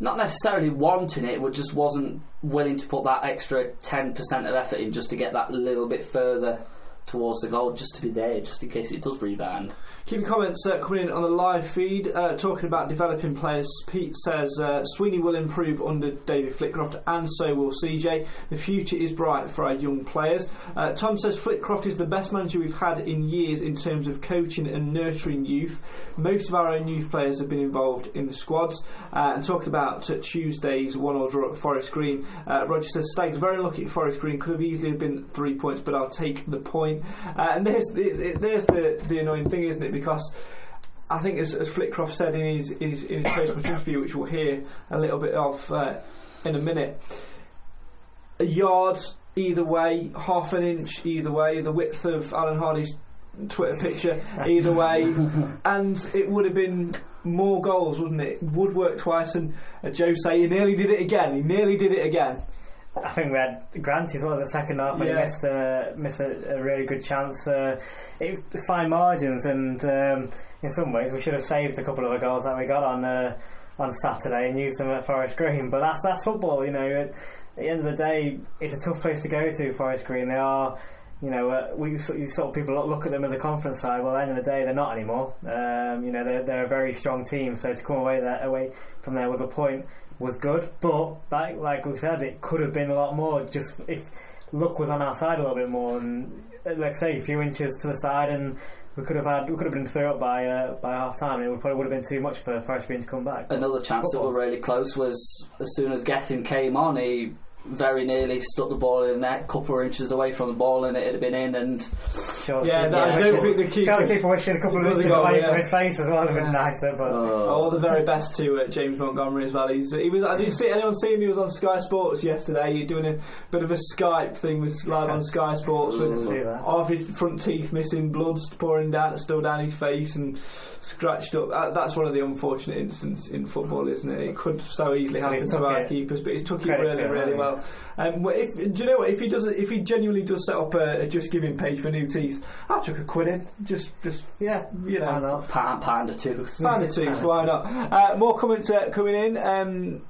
Not necessarily wanting it, but just wasn't willing to put that extra 10% of effort in just to get that little bit further towards the goal just to be there, just in case it does rebound. Keep your comments uh, coming in on the live feed. Uh, talking about developing players, Pete says uh, Sweeney will improve under David Flitcroft, and so will CJ. The future is bright for our young players. Uh, Tom says Flitcroft is the best manager we've had in years in terms of coaching and nurturing youth. Most of our own youth players have been involved in the squads. Uh, and talking about uh, Tuesday's one-all draw at Forest Green, Roger says Stags very lucky at Forest Green. Could have easily been three points, but I'll take the point. And there's, there's, there's the, the annoying thing, isn't it? because I think, as, as Flitcroft said in his in his, in his post-match interview, which we'll hear a little bit of uh, in a minute, a yard either way, half an inch either way, the width of Alan Hardy's Twitter picture either way, and it would have been more goals, wouldn't it? Would work twice, and uh, Joe say he nearly did it again. He nearly did it again. I think we had Grant as well as the second half, and yeah. he missed, a, missed a, a, really good chance. Uh, it, fine margins, and um, in some ways we should have saved a couple of the goals that we got on uh, on Saturday and used them at Forest Green. But that's that's football, you know. At, the end of the day, it's a tough place to go to, Forest Green. They are you know, uh, we you sort of people look at them as a conference side. Well, at the end of the day, they're not anymore. Um, you know, they're, they're a very strong team. So to come away there, away from there with a point was good, but like like we said, it could have been a lot more. Just if luck was on our side a little bit more, and uh, like say a few inches to the side, and we could have had we could have been through up by uh, by half time. It would probably would have been too much for Forest Green to come back. Another chance that were really close was as soon as Gethin came on, he very nearly stuck the ball in the net, couple of inches away from the ball, and it'd have been in. And sure, yeah, yeah, I don't think the keeper. Sure, keeper wishing a couple of inches away yeah. from his face as well would have been nicer. But oh. all the very best to uh, James Montgomery as well. He's he was. I Did you see anyone see him? He was on Sky Sports yesterday. He's doing a bit of a Skype thing with live on Sky Sports with half his front teeth missing, blood pouring down, still down his face, and scratched up. Uh, that's one of the unfortunate incidents in football, isn't it? It could so easily happen to our keepers, but he's took it really, really well. Um, if, do you know what? If he does, if he genuinely does set up a, a just giving page for new teeth, I chuck a quid in. Just, just yeah, you know, not? Pound, pound or two. Pound or two. why not? Uh, more comments uh, coming in. Um,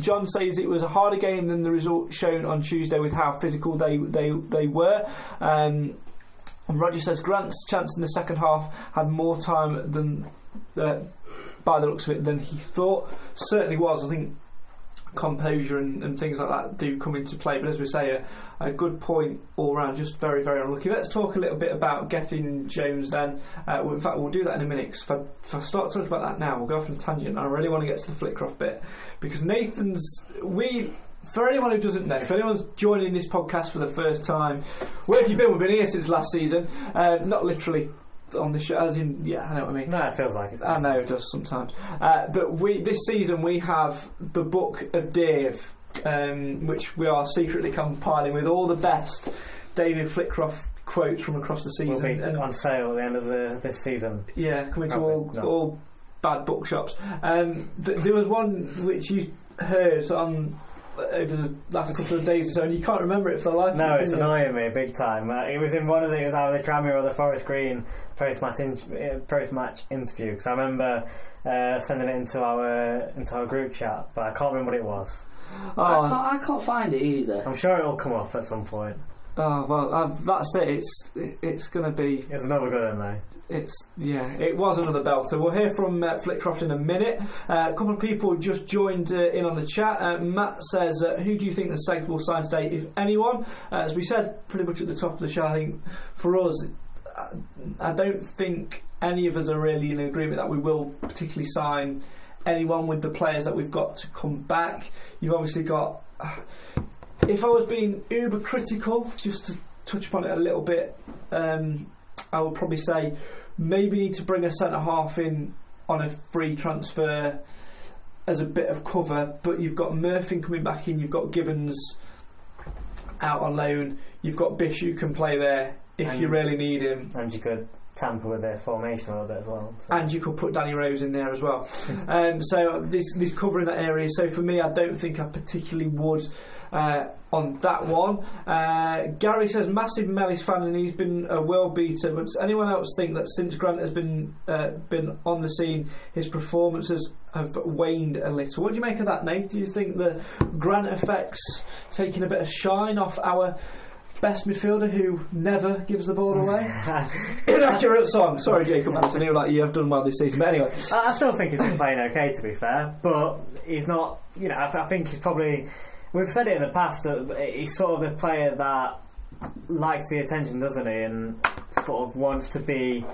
John says it was a harder game than the result shown on Tuesday with how physical they they they were. Um, and Roger says Grant's chance in the second half had more time than. Uh, by the looks of it, than he thought. Certainly was. I think composure and, and, things like that do come into play. But as we say, a, a, good point all round, just very, very unlucky. Let's talk a little bit about Gethin Jones then. Uh, in fact, we'll do that in a minute. Cause if, I, if I start talking about that now, we'll go off on a tangent. I really want to get to the Flitcroft bit because Nathan's. We for anyone who doesn't know, if anyone's joining this podcast for the first time, where have you been? We've been here since last season. Uh, not literally on the show, as in, yeah, I know what I mean. No, it feels like it. I know it does sometimes. Uh, but we this season we have the book of Dave, um, which we are secretly compiling with all the best David Flitcroft quotes from across the season. Will be and on sale at the end of the this season. Yeah, coming to all no. all bad bookshops. Um, there was one which you heard on over the last couple of days or so, and you can't remember it for the life. No, it's annoying me big time. Uh, it was in one of the it was either the Tranmere or the Forest Green post match in, uh, post match interview because I remember uh, sending it into our into our group chat, but I can't remember what it was. Oh, I, can't, I can't find it either. I'm sure it'll come up at some point. Oh well, um, that's it. It's it's going to be. It's another good one though. It's yeah, it was another belter. We'll hear from uh, Flitcroft in a minute. Uh, a couple of people just joined uh, in on the chat. Uh, Matt says, uh, "Who do you think the Seg will sign today, if anyone?" Uh, as we said pretty much at the top of the show, I think for us, I don't think any of us are really in agreement that we will particularly sign anyone with the players that we've got to come back. You've obviously got if I was being uber critical, just to touch upon it a little bit, um, I would probably say maybe need to bring a centre half in on a free transfer as a bit of cover. But you've got Murphy coming back in, you've got Gibbons out on loan, you've got Bish who can play there if and you really need him. And you could tamper with their formation a little bit as well. So. and you could put Danny Rose in there as well. um, so this this covering that area. So for me, I don't think I particularly would. Uh, on that one, uh, Gary says massive Mellis fan and he's been a world beater. But does anyone else think that since Grant has been uh, been on the scene, his performances have waned a little? What do you make of that, Nate? Do you think the Grant effects taking a bit of shine off our best midfielder who never gives the ball away? Inaccurate song. Sorry, Jacob. You're like you have done well this season, but anyway. I, I still think he's been playing okay, to be fair, but he's not. You know, I, I think he's probably. We've said it in the past that he's sort of the player that likes the attention, doesn't he, and sort of wants to be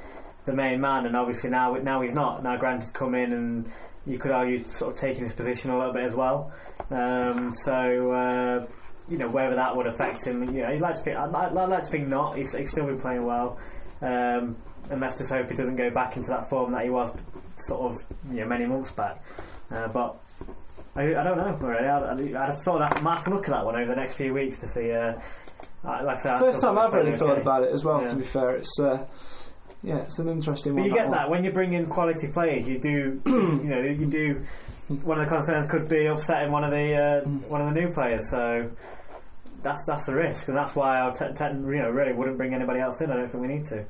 the main man. And obviously now, now he's not. Now Grant has come in, and you could argue sort of taking his position a little bit as well. Um, so. Uh, you know whether that would affect him. You know, I'd like to think. I'd, I'd like to think not. He's, he's still been playing well, um, and let's just hope he doesn't go back into that form that he was sort of you know many months back. Uh, but I, I don't know really. I'd, I'd thought I might have to look at that one over the next few weeks to see. Uh, like I said, First time I've really thought okay. about it as well. Yeah. To be fair, it's uh, yeah, it's an interesting But one. you get one. that when you bring in quality players, you do, you know, you do. One of the concerns could be upsetting one of the uh, one of the new players. So that's that's the risk, and that's why I t- t- you know really wouldn't bring anybody else in. I don't think we need to.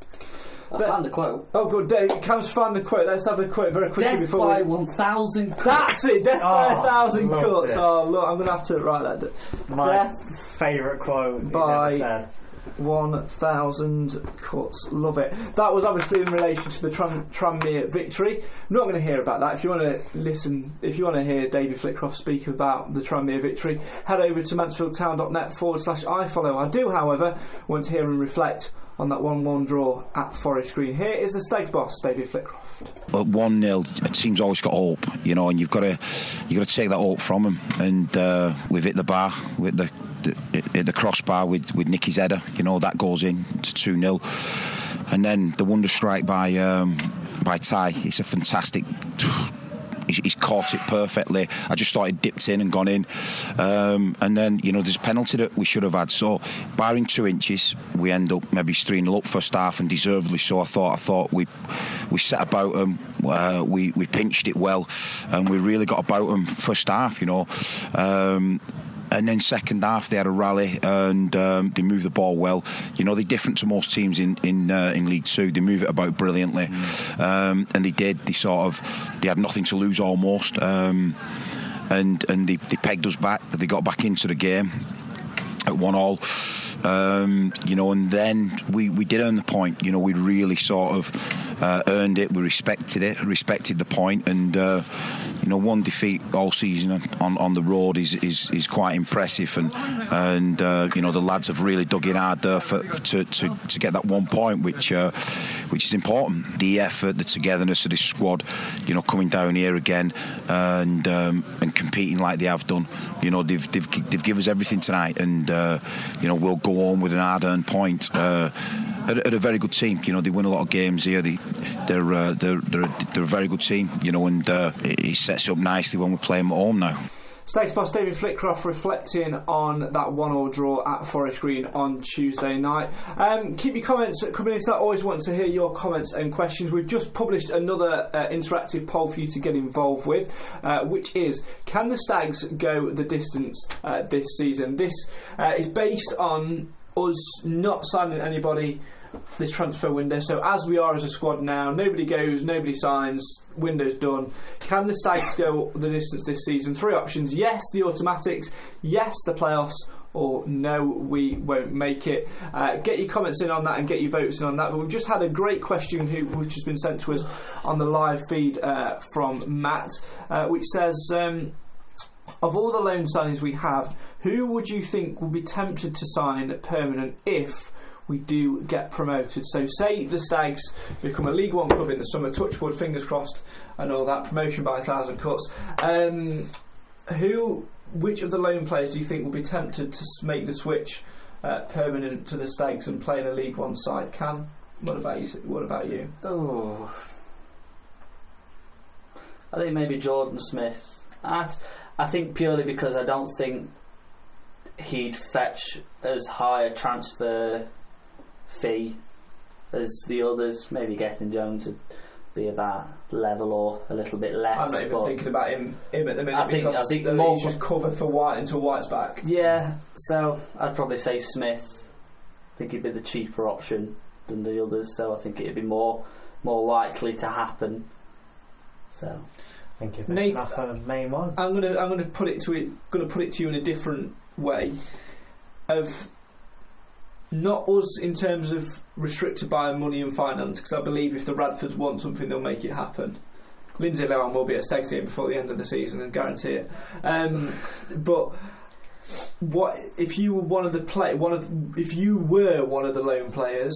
I found the quote. Oh, good. Dave, Cam's find the quote. Let's have the quote very quickly Death before by we. 1,000 cuts. That's it. Death by Oh, a thousand cuts. it. Oh, look, I'm going to have to write that. d- My Death favourite quote he's by- ever said. one thousand cuts. Love it. That was obviously in relation to the Tram- Tranmere victory. Not going to hear about that. If you want to listen, if you want to hear David Flitcroft speak about the Tranmere victory, head over to mansfieldtown.net forward slash iFollow. I do, however, want to hear and reflect on that 1 1 draw at Forest Green. Here is the Stags boss, David Flitcroft. At one 0 a team's always got hope, you know, and you've got to you've got to take that hope from them. And uh, we've hit the bar with the, the the crossbar with with Nicky's header. You know that goes in to two 0 and then the wonder strike by um, by Ty. It's a fantastic. He's, caught it perfectly. I just thought it dipped in and gone in, um, and then you know there's a penalty that we should have had. So, barring two inches, we end up maybe three 0 up first half and deservedly so. I thought. I thought we we set about them. Uh, we we pinched it well, and we really got about them first half. You know. Um, and then second half they had a rally and um, they moved the ball well. You know they're different to most teams in in uh, in League Two. They move it about brilliantly, um, and they did. They sort of they had nothing to lose almost, um, and and they, they pegged us back. But they got back into the game at one all. Um, you know, and then we, we did earn the point. You know, we really sort of uh, earned it. We respected it, respected the point, and uh, you know, one defeat all season on, on the road is, is, is quite impressive. And and uh, you know, the lads have really dug in hard there for, to, to, to get that one point, which uh, which is important. The effort, the togetherness of this squad, you know, coming down here again and um, and competing like they have done. You know, they've they've, they've given us everything tonight, and uh, you know, we'll go home with an hard-earned point. Uh, at, a very good team, you know, they win a lot of games here. They, they're, uh, they're they're they're a very good team, you know, and uh, it, it sets up nicely when we play them at home now. Stags boss David Flitcroft reflecting on that one all draw at Forest Green on Tuesday night. Um, keep your comments coming in. So I always want to hear your comments and questions. We've just published another uh, interactive poll for you to get involved with, uh, which is: Can the Stags go the distance uh, this season? This uh, is based on us not signing anybody this transfer window. So as we are as a squad now, nobody goes, nobody signs, window's done. Can the Stags go the distance this season? Three options: yes, the automatics; yes, the playoffs. Or no, we won't make it. Uh, get your comments in on that and get your votes in on that. But we've just had a great question who, which has been sent to us on the live feed uh, from Matt, uh, which says. Um, of all the loan signings we have, who would you think would be tempted to sign permanent if we do get promoted? So, say the Stags become a League One club in the summer, touchwood, fingers crossed, and all that, promotion by a thousand cuts. Um, who, which of the loan players do you think will be tempted to make the switch uh, permanent to the Stags and play in a League One side? Cam, what about you? What about you? Oh. I think maybe Jordan Smith. I, I think purely because I don't think he'd fetch as high a transfer fee as the others. Maybe Gethin Jones would be about level or a little bit less. I'm not even thinking about him him at the minute I think- because I think the more- he's just covered for White until White's back. Yeah, so I'd probably say Smith. I think he'd be the cheaper option than the others, so I think it'd be more more likely to happen. So I think he's Nate- missing the main one. I'm gonna I'm gonna put it to it gonna put it to you in a different way of not us in terms of restricted by money and finance because I believe if the Radfords want something they'll make it happen. Lindsay Lohan will be at Stadium before the end of the season and guarantee it. Um, but what if you were one of the play one of if you were one of the loan players?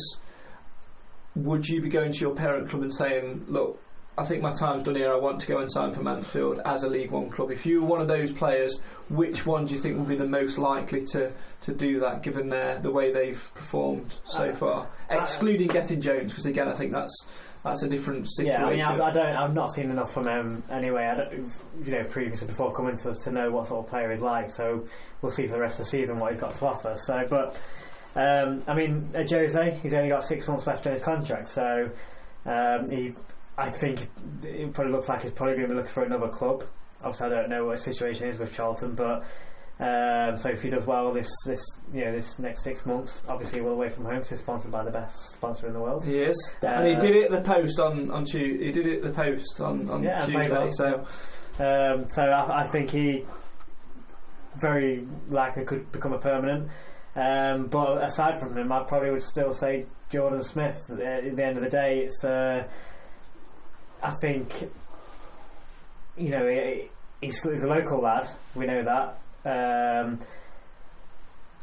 Would you be going to your parent club and saying, "Look, I think my time's done here. I want to go and sign for Mansfield as a League One club. If you were one of those players, which one do you think will be the most likely to, to do that, given their the way they've performed so Uh, far, excluding Gethin Jones? Because again, I think that's that's a different situation. Yeah, I mean, I, I don't. I've not seen enough from him anyway. I don't, you know, previously before coming to us to know what sort of player he's like. So we'll see for the rest of the season what he's got to offer. So, but um, I mean, uh, Jose, he's only got six months left in his contract. So um, he, I think, it probably looks like he's probably going to be looking for another club. Obviously, I don't know what the situation is with Charlton, but. Um, so if he does well this this you know this next six months, obviously we're away from home, so he's sponsored by the best sponsor in the world. He is, Uh, and he did it at the post on on Tuesday. He did it at the post on on Yeah, Tuesday. So Um, so I, I think he very likely could become a permanent. Um, but aside from him, I probably would still say Jordan Smith. At the at the end of the day, it's uh, I think you know he, he's, he's a local lad. We know that. Um,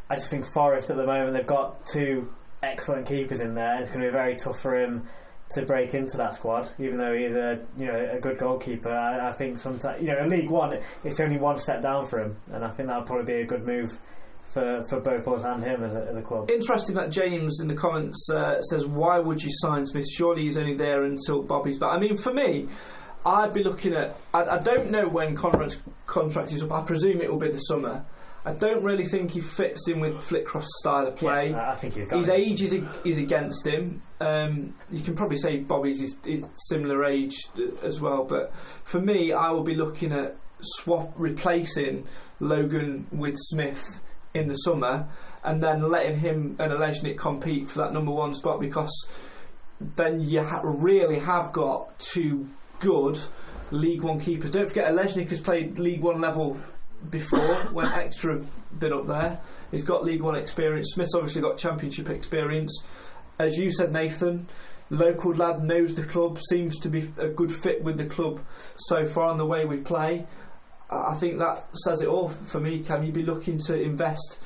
I just think Forest at the moment they've got two excellent keepers in there. It's going to be very tough for him to break into that squad, even though he's a you know a good goalkeeper. I, I think sometimes you know in League One it's only one step down for him, and I think that'll probably be a good move for, for both us and him as a, as a club. Interesting that James in the comments uh, says, "Why would you sign Smith? Surely he's only there until Bobby's back." I mean, for me, I'd be looking at. I, I don't know when Conrad's contract is up. I presume it will be the summer. I don't really think he fits in with Flitcroft's style of play. Yeah, I think he's got His age is, is against him. Um, you can probably say Bobby's is, is similar age as well, but for me, I will be looking at swap replacing Logan with Smith in the summer, and then letting him and Olejnik compete for that number one spot because then you ha- really have got two good League One keepers. Don't forget, Olejnik has played League One level before when Exeter have been up there. He's got League One experience. Smith's obviously got Championship experience. As you said, Nathan, local lad knows the club, seems to be a good fit with the club so far on the way we play. I think that says it all for me. Can you be looking to invest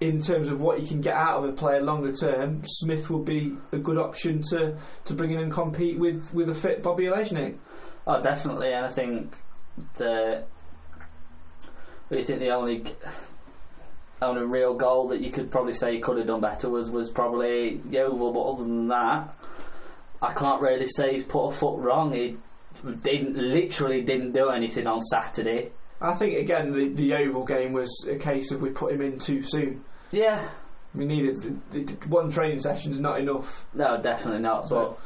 in terms of what you can get out of a player longer term? Smith will be a good option to, to bring in and compete with, with a fit Bobby Olejnik. Oh, definitely. And I think the. You think the only only real goal that you could probably say he could have done better was was probably Yeovil. But other than that, I can't really say he's put a foot wrong. He didn't literally didn't do anything on Saturday. I think again the the Yeovil game was a case of we put him in too soon. Yeah. We needed one training session is not enough. No, definitely not. But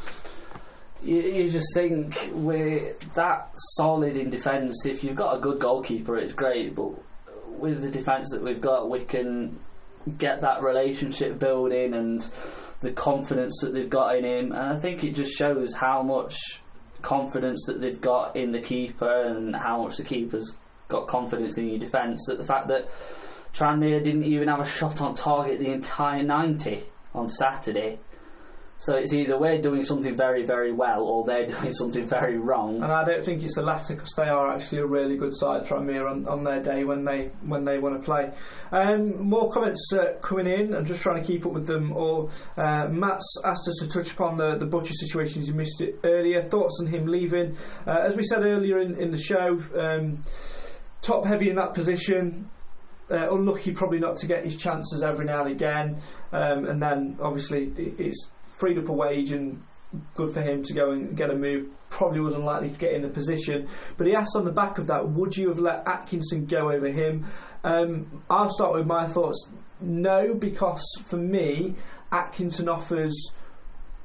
you, you just think we're that solid in defence. If you've got a good goalkeeper, it's great. But with the defence that we've got, we can get that relationship building and the confidence that they've got in him. And I think it just shows how much confidence that they've got in the keeper and how much the keeper's got confidence in your defence. That the fact that Tranmere didn't even have a shot on target the entire 90 on Saturday. So it's either we're doing something very, very well or they're doing something very wrong. And I don't think it's the latter because they are actually a really good side Tranmere on, on their day when they when they want to play. Um, more comments uh, coming in. I'm just trying to keep up with them all. Uh, Matt's asked us to touch upon the, the Butcher situations. You missed it earlier. Thoughts on him leaving? Uh, as we said earlier in, in the show, um, top heavy in that position. Uh, unlucky probably not to get his chances every now and again, um, and then obviously it's freed up a wage and good for him to go and get a move. Probably was unlikely to get in the position, but he asked on the back of that, would you have let Atkinson go over him? Um, I'll start with my thoughts. No, because for me, Atkinson offers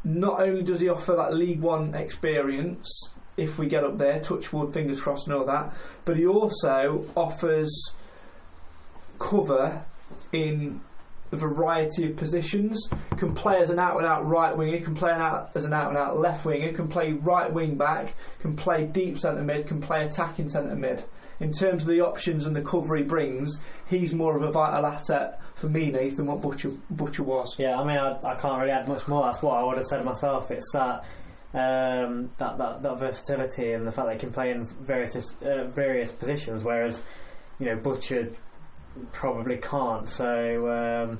not only does he offer that League One experience, if we get up there, touch wood, fingers crossed, and all that, but he also offers cover in a variety of positions. Can play as an out and out right winger, can play an out, as an out and out left winger, can play right wing back, can play deep centre mid, can play attacking centre mid. In terms of the options and the cover he brings, he's more of a vital asset for me, Nathan, than what Butcher Butcher was. Yeah, I mean, I, I can't really add much more. That's what I would have said myself. It's that. Um, that, that that versatility and the fact that he can play in various uh, various positions, whereas you know Butcher probably can't. So um,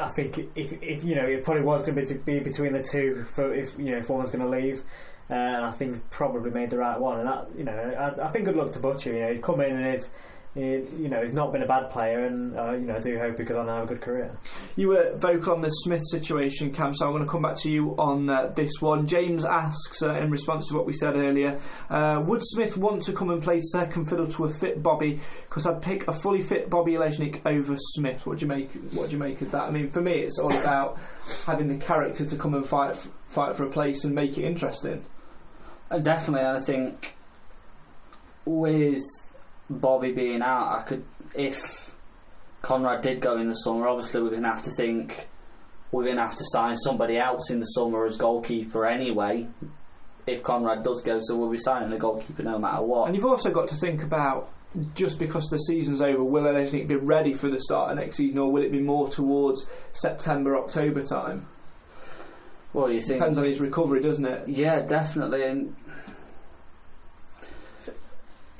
I think if, if you know it probably was going to be between the two for if you know if one was going to leave. Uh, I think probably made the right one, and that you know I, I think good luck to Butcher. You know he's come in and he's he, you know, he's not been a bad player, and uh, you know, I do hope he goes on have a good career. You were vocal on the Smith situation, Cam, so I'm going to come back to you on uh, this one. James asks, uh, in response to what we said earlier, uh, would Smith want to come and play second fiddle to a fit Bobby? Because I'd pick a fully fit Bobby Olejnik over Smith. What do you make? What do you make of that? I mean, for me, it's all about having the character to come and fight fight for a place and make it interesting. Uh, definitely, I think with Bobby being out, I could if Conrad did go in the summer. Obviously, we're going to have to think we're going to have to sign somebody else in the summer as goalkeeper anyway. If Conrad does go, so we'll be signing a goalkeeper no matter what. And you've also got to think about just because the season's over, will anything be ready for the start of next season, or will it be more towards September, October time? Well, you think depends on his recovery, doesn't it? Yeah, definitely. And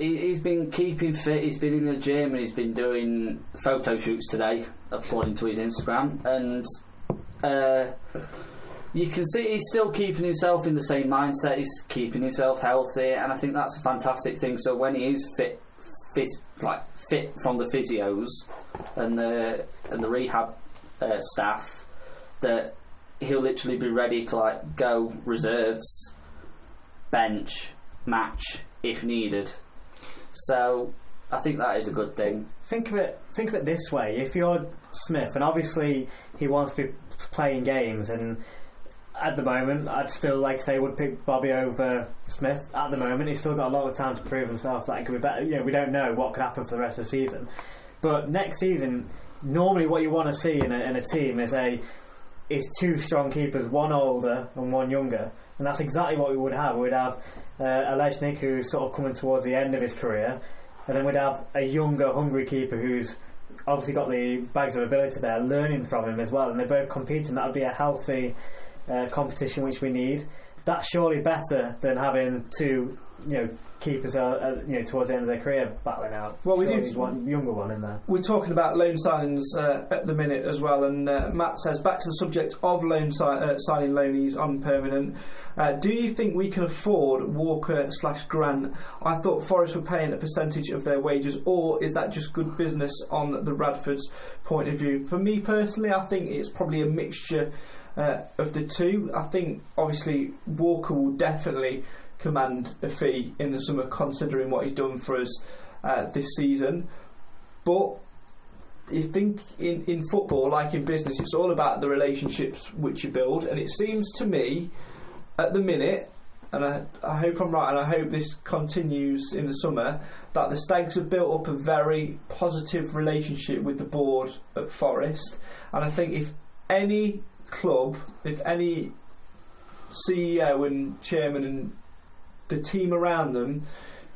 he, has been keeping fit. He's been in the gym and he's been doing photo shoots today, according to his Instagram. And uh, you can see he's still keeping himself in the same mindset. He's keeping himself healthy, and I think that's a fantastic thing. So when he is fit, phys- like fit from the physios and the and the rehab uh, staff, that he'll literally be ready to like go reserves, bench, match if needed. So I think that is a good thing. Think of it. Think of it this way: if you're Smith, and obviously he wants to be playing games, and at the moment, I'd still like to say would pick Bobby over Smith. At the moment, he's still got a lot of time to prove himself. That he could be better. You know, we don't know what could happen for the rest of the season, but next season, normally what you want to see in a, in a team is a is two strong keepers, one older and one younger, and that's exactly what we would have. We'd have uh, Olejnik, who's sort of coming towards the end of his career, and then we'd have a younger, hungry keeper who's obviously got the bags of ability there, learning from him as well, and they're both competing. That would be a healthy uh, competition which we need. That's surely better than having two you know keepers are uh, you know towards the end of their career battling out. Well, we need one younger one in there. We're talking about loan signings uh, at the minute as well, and uh, Matt says back to the subject of loan si- uh, signing loanies on permanent. Uh, do you think we can afford Walker slash Grant? I thought Forest were paying a percentage of their wages, or is that just good business on the Radford's point of view? For me personally, I think it's probably a mixture. Uh, of the two, I think obviously Walker will definitely command a fee in the summer, considering what he's done for us uh, this season. But you think in, in football, like in business, it's all about the relationships which you build. And it seems to me, at the minute, and I, I hope I'm right, and I hope this continues in the summer, that the Stags have built up a very positive relationship with the board at Forest. And I think if any club, if any CEO and chairman and the team around them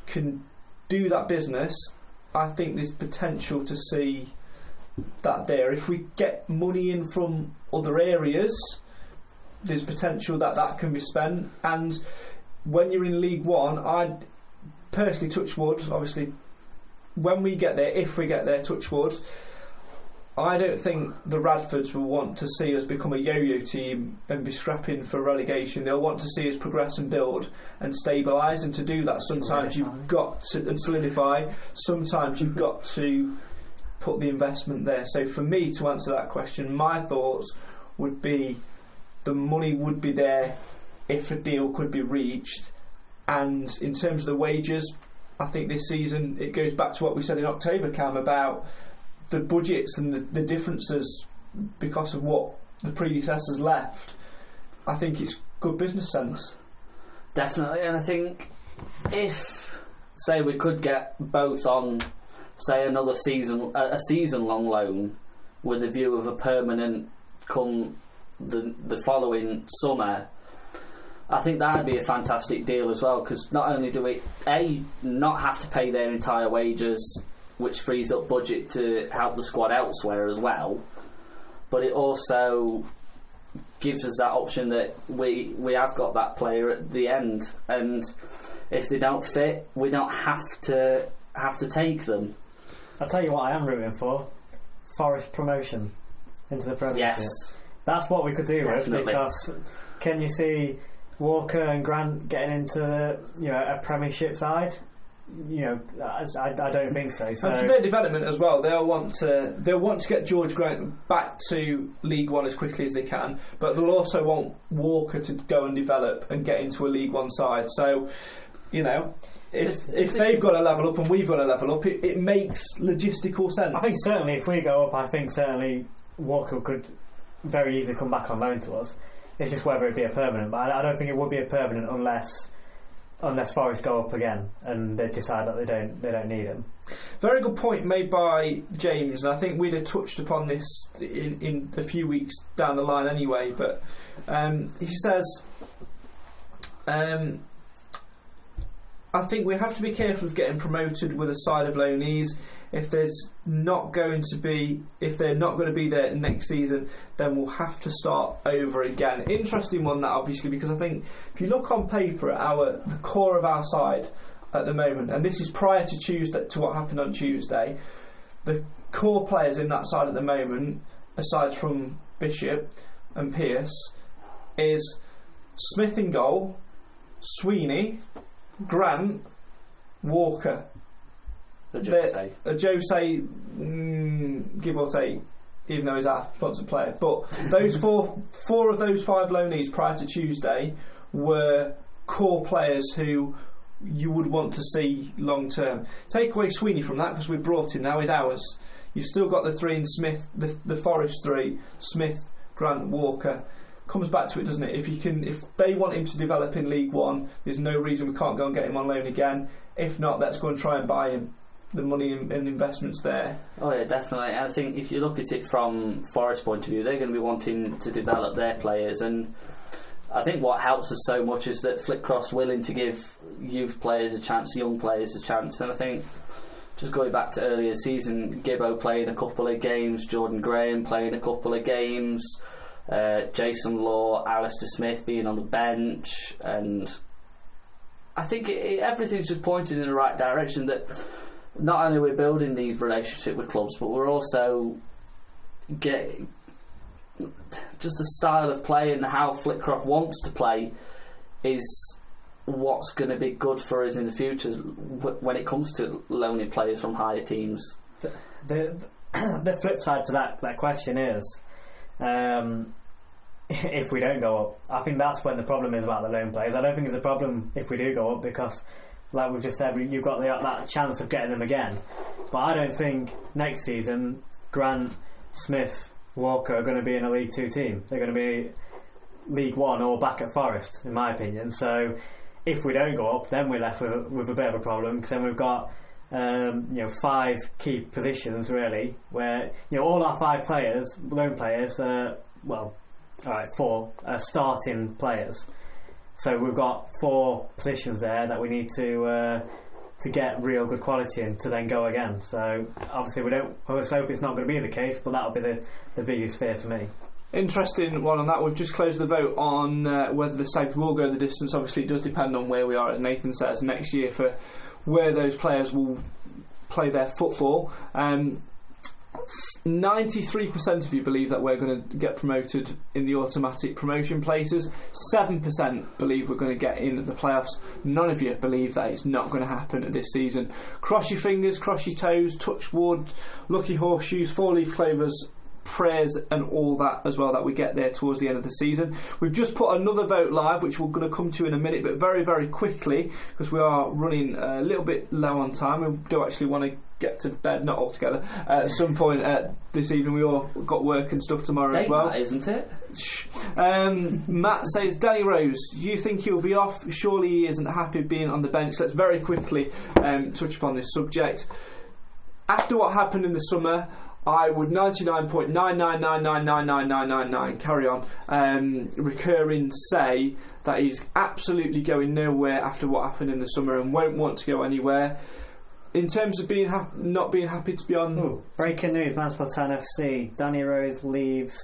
can do that business, I think there's potential to see that there. If we get money in from other areas, there's potential that that can be spent. And when you're in League One, I'd personally touch wood. Obviously, when we get there, if we get there, touch wood I don't think the Radfords will want to see us become a yo-yo team and be scrapping for relegation. They'll want to see us progress and build and stabilise. And to do that, sometimes solidify. you've got to and solidify. Sometimes you've got to put the investment there. So for me to answer that question, my thoughts would be the money would be there if a deal could be reached. And in terms of the wages, I think this season it goes back to what we said in October, Cam, about the budgets and the, the differences because of what the predecessors left. I think it's good business sense. Definitely, and I think if, say, we could get both on, say, another season, a, a season-long loan, with a view of a permanent come the the following summer, I think that'd be a fantastic deal as well. Because not only do we a not have to pay their entire wages, which frees up budget to help the squad elsewhere as well, but it also gives us that option that we we have got that player at the end, and if they don't fit, we don't have to have to take them. I'll tell you what I am rooting for: Forest promotion into the Premiership. Yes, That's what we could do with because can you see Walker and Grant getting into you know a Premiership side? You know, I, I, I don't think so. So And for their development as well, they'll want to they'll want to get George Grant back to League One as quickly as they can, but they'll also want Walker to go and develop and get into a League One side. So, you know, if if they've got to level up and we've got to level up, it, it makes logistical sense. I think certainly if we go up, I think certainly Walker could very easily come back on loan to us. It's just whether it'd be a permanent, but I, I don't think it would be a permanent unless unless Forest go up again and they decide that they don't they don't need him. Very good point made by James, and I think we'd have touched upon this in, in a few weeks down the line anyway. But um, he says, um, I think we have to be careful of getting promoted with a side of loanees. If there's not going to be, if they're not going to be there next season, then we'll have to start over again. Interesting one that obviously because I think if you look on paper at our the core of our side at the moment, and this is prior to Tuesday to what happened on Tuesday, the core players in that side at the moment, aside from Bishop and Pearce, is Smith in goal, Sweeney, Grant, Walker. Jose. Uh, Jose, mm, give or take, even though he's our sponsored player. But those four, four of those five loanees prior to Tuesday were core players who you would want to see long term. Take away Sweeney from that because we brought him now. He's ours. You've still got the three in Smith, the, the Forest three: Smith, Grant, Walker. Comes back to it, doesn't it? If you can, if they want him to develop in League One, there's no reason we can't go and get him on loan again. If not, let's go and try and buy him. The money and, investments there. Oh yeah, definitely. I think if you look at it from Forest point of view, they're going to be wanting to develop their players, and I think what helps us so much is that Flitcroft's willing to give youth players a chance, young players a chance, and I think. Just going back to earlier season, Gibbo playing a couple of games, Jordan Graham playing a couple of games, uh, Jason Law, Alistair Smith being on the bench, and I think it, it, everything's just pointing in the right direction. That not only we're building these relationships with clubs, but we're also get just the style of play and how Flitcroft wants to play is what's going to be good for us in the future when it comes to loaning players from higher teams. The the, the flip side to that that question is. Um, if we don't go up, I think that's when the problem is about the loan players. I don't think it's a problem if we do go up because, like we've just said, you've got the, that chance of getting them again. But I don't think next season Grant, Smith, Walker are going to be in a League Two team. They're going to be League One or back at Forest, in my opinion. So if we don't go up, then we're left with, with a bit of a problem because then we've got um, you know five key positions really where you know all our five players, loan players, uh, well, all right, four uh, starting players. So we've got four positions there that we need to uh, to get real good quality in to then go again. So obviously we don't. I let's hope it's not going to be the case, but that'll be the, the biggest fear for me. Interesting one on that. We've just closed the vote on uh, whether the Stags will go the distance. Obviously, it does depend on where we are, as Nathan says, next year for where those players will play their football. Um, 93% of you believe that we're going to get promoted in the automatic promotion places. 7% believe we're going to get in at the playoffs. None of you believe that it's not going to happen this season. Cross your fingers, cross your toes, touch wood, lucky horseshoes, four leaf clovers, prayers and all that as well that we get there towards the end of the season. We've just put another vote live, which we're going to come to in a minute, but very, very quickly because we are running a little bit low on time. We do actually want to get to bed, not all together, uh, at some point uh, this evening. We all got work and stuff tomorrow Date as well. night, isn't it? Um, Matt says, Danny Rose, you think he'll be off? Surely he isn't happy being on the bench. Let's very quickly um, touch upon this subject. After what happened in the summer, I would 99.999999999 carry on um, recurring say that he's absolutely going nowhere after what happened in the summer and won't want to go anywhere. In terms of being hap- not being happy to be on Ooh, breaking news: Mansfield Town FC. Danny Rose leaves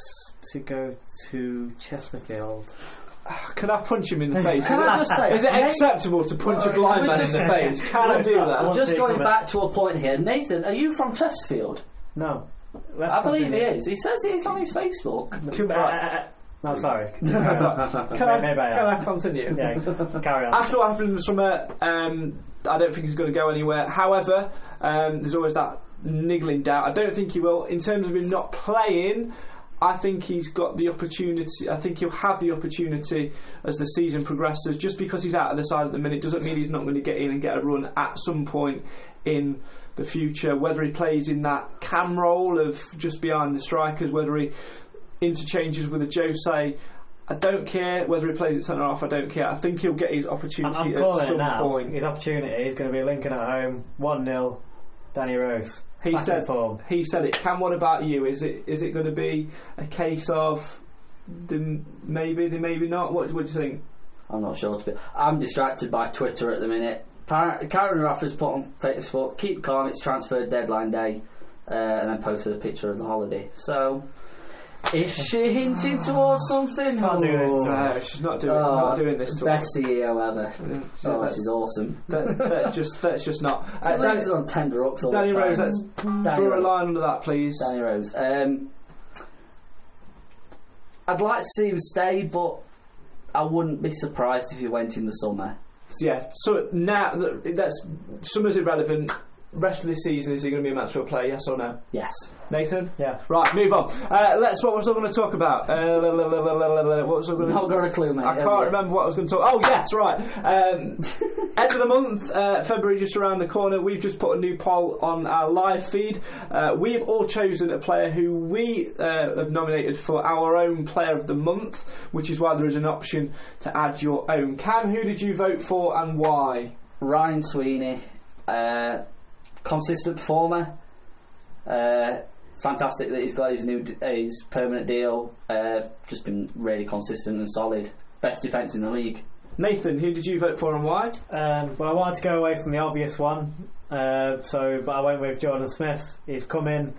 to go to Chesterfield. Can I punch him in the face? Can is I it, just say- is it acceptable to punch a blind man in the face? Can I do that? Just going back to a point here, Nathan, are you from Chesterfield? No. Let's I believe he continue. is. He says he's on his Facebook. Right. No, sorry. Can I, Maybe I can. I continue? Yeah, carry on. After what happened in the summer, um, I don't think he's going to go anywhere. However, um, there's always that niggling doubt. I don't think he will. In terms of him not playing, I think he's got the opportunity. I think he'll have the opportunity as the season progresses. Just because he's out of the side at the minute doesn't mean he's not going to get in and get a run at some point in the future. Whether he plays in that cam role of just behind the strikers, whether he interchanges with a Jose. I don't care whether he plays at centre half. I don't care. I think he'll get his I'm, opportunity I'm at calling it some now. point. His opportunity is going to be Lincoln at home, one 0 Danny Rose. He Back said. form. He said it. Cam, what about you? Is it is it going to be a case of the maybe, the maybe not? What, what do you think? I'm not sure. To be, I'm distracted by Twitter at the minute. Karen Raffers put on Facebook, "Keep calm. It's transfer deadline day," uh, and then posted a picture of the holiday. So, is she hinting towards something? Can't do this Oh. to No, she's not doing Oh, not doing this to us. Best CEO ever. Yeah, Oh, this is awesome. let's just let's just not. Uh, Danny, on tender hooks all Danny. Rose, let's Danny draw a line under that, please. Danny Rose. Um, I'd like to see him stay, but I wouldn't be surprised if he went in the summer. Yeah. So now that- that's summer's irrelevant. Rest of this season, is he going to be a Mansfield player? Yes or no? Yes. Nathan? Yeah. Right, move on. Uh, let's. What was I going to talk about? Uh, la, la, la, what was I going to? Not got a clue, mate. I can't you? remember what I was going to talk. Oh yes, right. Um, end of the month, uh, February just around the corner. We've just put a new poll on our live feed. Uh, we've all chosen a player who we uh, have nominated for our own player of the month, which is why there is an option to add your own. Cam, who did you vote for and why? Ryan Sweeney, uh, consistent performer. Uh, fantastic that he's got his new uh, his permanent deal. Uh, just been really consistent and solid. Best defence in the league. Nathan, who did you vote for and why? Um, well, I wanted to go away from the obvious one, uh, so but I went with Jordan Smith. He's come in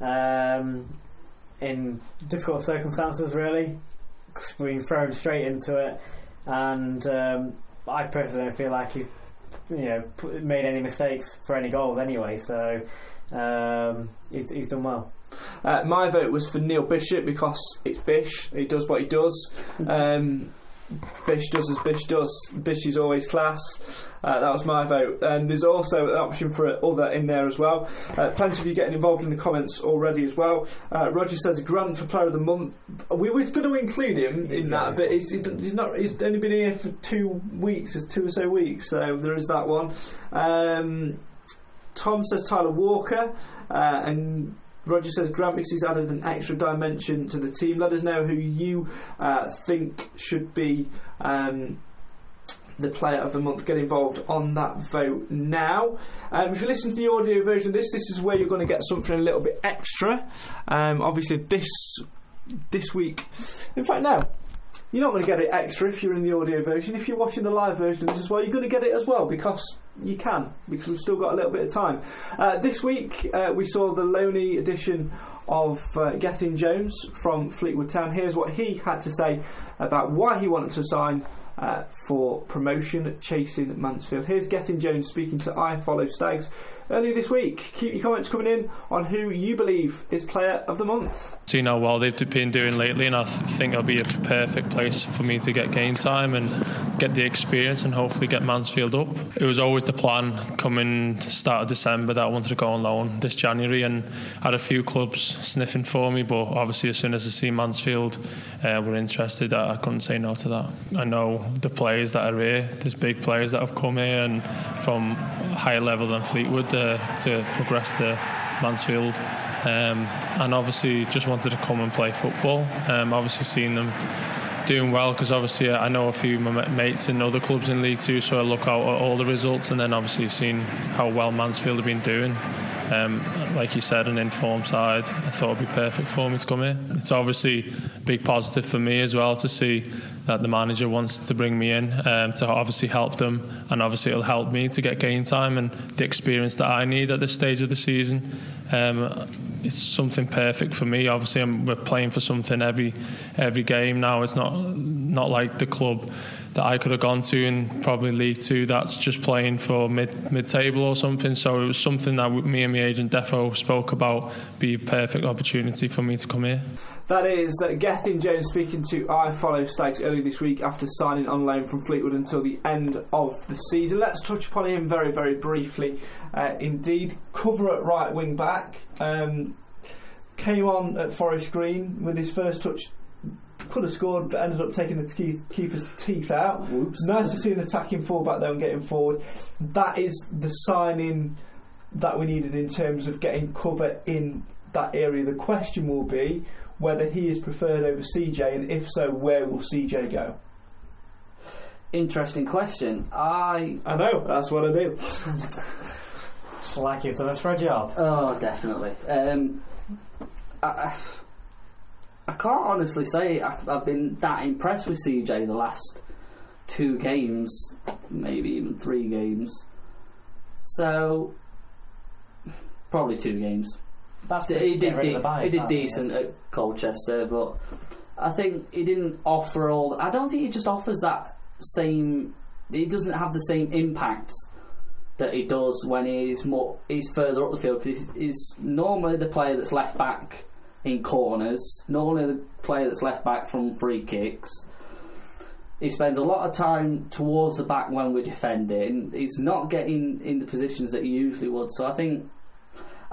um, in difficult circumstances, really. Been thrown him straight into it, and um, I personally feel like he's you know made any mistakes for any goals anyway. So um, he's, he's done well. Uh, my vote was for Neil Bishop because it's Bish. He does what he does. Um, Bish does as Bish does. Bish is always class. Uh, that was my vote. And there's also an option for other in there as well. Uh, plenty of you getting involved in the comments already as well. Uh, Roger says Grant for Player of the Month. We were going to include him in that, but he's, he's not. He's only been here for two weeks. It's two or so weeks, so there is that one. Um, Tom says Tyler Walker, uh, and Roger says Grant he's added an extra dimension to the team. Let us know who you uh, think should be um, the player of the month. Get involved on that vote now. Um, if you listen to the audio version of this, this is where you're going to get something a little bit extra. Um, obviously, this this week, in fact, no. You're not going to get it extra if you're in the audio version. If you're watching the live version as well, you're going to get it as well because you can, because we've still got a little bit of time. Uh, this week, uh, we saw the Loney edition of uh, Gethin Jones from Fleetwood Town. Here's what he had to say about why he wanted to sign uh, for promotion chasing Mansfield. Here's Gethin Jones speaking to I Follow Stags earlier this week. Keep your comments coming in on who you believe is player of the month. Seen how well they've been doing lately, and I th- think it'll be a perfect place for me to get game time and get the experience and hopefully get Mansfield up. It was always the plan coming start of December that I wanted to go on loan this January and had a few clubs sniffing for me, but obviously as soon as I see Mansfield uh, were interested, I, I couldn't say no to that. I know the players that are here. There's big players that have come here and from higher level than Fleetwood uh, to progress to Mansfield. Um, and obviously just wanted to come and play football. Um, obviously seeing them doing well because obviously I know a few of my mates in other clubs in League Two, so I look out at all the results and then obviously seeing how well Mansfield have been doing. Um, like you said, an informed side, I thought it'd be perfect for me to come here. It's obviously a big positive for me as well to see that the manager wants to bring me in um, to obviously help them, and obviously it'll help me to get game time and the experience that I need at this stage of the season. Um, it's something perfect for me. Obviously, I'm, we're playing for something every every game now. It's not not like the club that I could have gone to in probably League Two. That's just playing for mid mid table or something. So it was something that me and my agent Defo spoke about. Be a perfect opportunity for me to come here. That is uh, Gethin Jones speaking to I Follow Stags earlier this week after signing on loan from Fleetwood until the end of the season. Let's touch upon him very, very briefly. Uh, indeed, cover at right wing back. Um, came on at Forest Green with his first touch. Could have scored, but ended up taking the keeper's teeth out. Whoops. Nice to see an attacking fullback there and getting forward. That is the signing that we needed in terms of getting cover in that area. The question will be whether he is preferred over CJ, and if so, where will CJ go? Interesting question. I I know that's what I do. it's like you've done us for a job. Oh, definitely. Um, I, I can't honestly say I've, I've been that impressed with CJ the last two games, maybe even three games. So probably two games. That's he did, de- he did decent at Colchester, but I think he didn't offer all. I don't think he just offers that same. He doesn't have the same impact that he does when he's more he's further up the field he's, he's, normally the player that's left back in corners, normally the player that's left back from free kicks. He spends a lot of time towards the back when we're defending. He's not getting in the positions that he usually would. So I think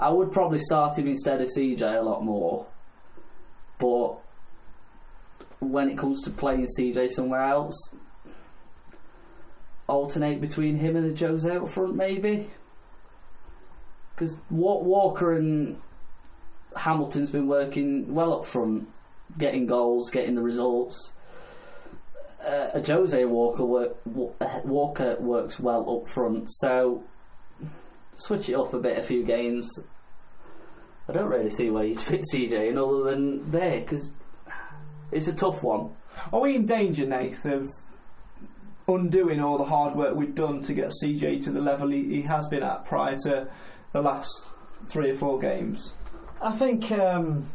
I would probably start him instead of CJ a lot more. But when it comes to playing CJ somewhere else, alternate between him and the Jose up front, maybe. Because Walker and Hamilton's been working well up front, getting goals, getting the results. Uh, a Jose Walker work, Walker works well up front, so switch it up a bit, a few games. I don't really see where you'd fit CJ in other than there because it's a tough one. Are we in danger, Nath, of undoing all the hard work we've done to get CJ to the level he, he has been at prior to the last three or four games? I think, um,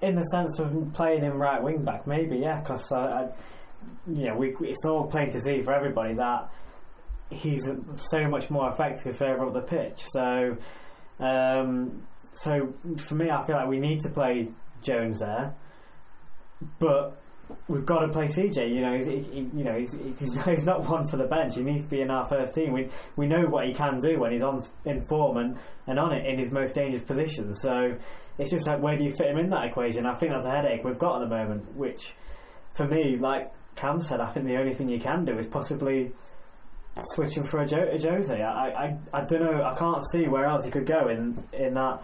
in the sense of playing him right wing back, maybe, yeah, because uh, you know, we, it's all plain to see for everybody that he's so much more effective further up the pitch. So, um, so for me, I feel like we need to play Jones there, but we've got to play CJ. You know, he's, he, you know, he's, he's, not one for the bench. He needs to be in our first team. We we know what he can do when he's on in form and, and on it in his most dangerous position. So it's just like where do you fit him in that equation? I think that's a headache we've got at the moment. Which, for me, like Cam said, I think the only thing you can do is possibly switching for a, jo- a Jose. I, I I don't know. I can't see where else he could go in in that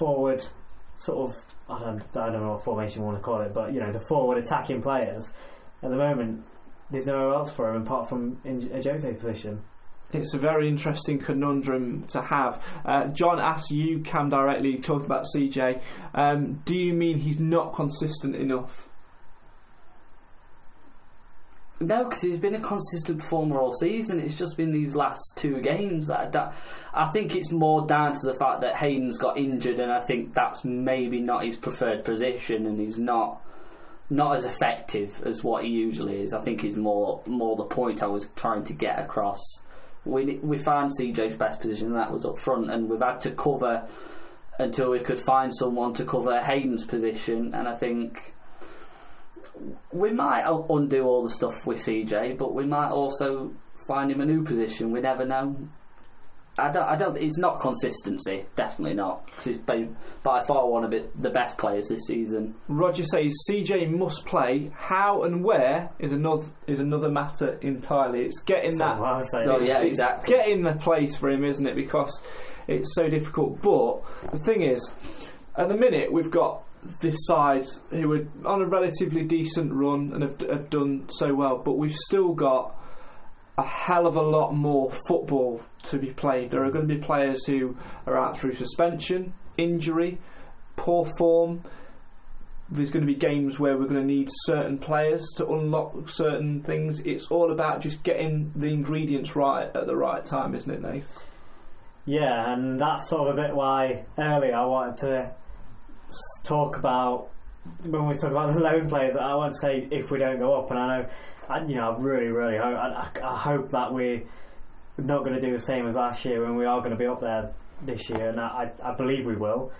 forward sort of I don't I don't know what formation you want to call it, but you know the forward attacking players at the moment. There's nowhere else for him apart from in a Jose position. It's a very interesting conundrum to have. Uh, John asks you, Cam, directly talk about CJ. Um, do you mean he's not consistent enough? No, because he's been a consistent performer all season. It's just been these last two games that, that I think it's more down to the fact that Hayden's got injured, and I think that's maybe not his preferred position, and he's not not as effective as what he usually is. I think he's more more the point I was trying to get across. We we found CJ's best position, and that was up front, and we've had to cover until we could find someone to cover Hayden's position, and I think we might undo all the stuff with CJ, but we might also find him a new position. We never know. I don't. I don't. It's not consistency. Definitely not. Because he's been by far one of it, the best players this season. Roger says CJ must play. How and where is another is another matter entirely. It's getting that. what I was saying. Oh, yeah, it's exactly. Getting the place for him, isn't it? Because it's so difficult. But the thing is, at the minute we've got this side who are on a relatively decent run and have, have done so well, but we've still got a hell of a lot more football to be played. There are going to be players who are out through suspension, injury, poor form. There's going to be games where we're going to need certain players to unlock certain things. It's all about just getting the ingredients right at the right time, isn't it, Nath? Yeah, and that's sort of a bit why earlier I wanted to talk about when we talk about the loan players. I want to say if we don't go up, and I know, I, you know, I really, really hope. I, I, hope that we're not going to do the same as last year, and we are going to be up there this year, and I, I, believe we will.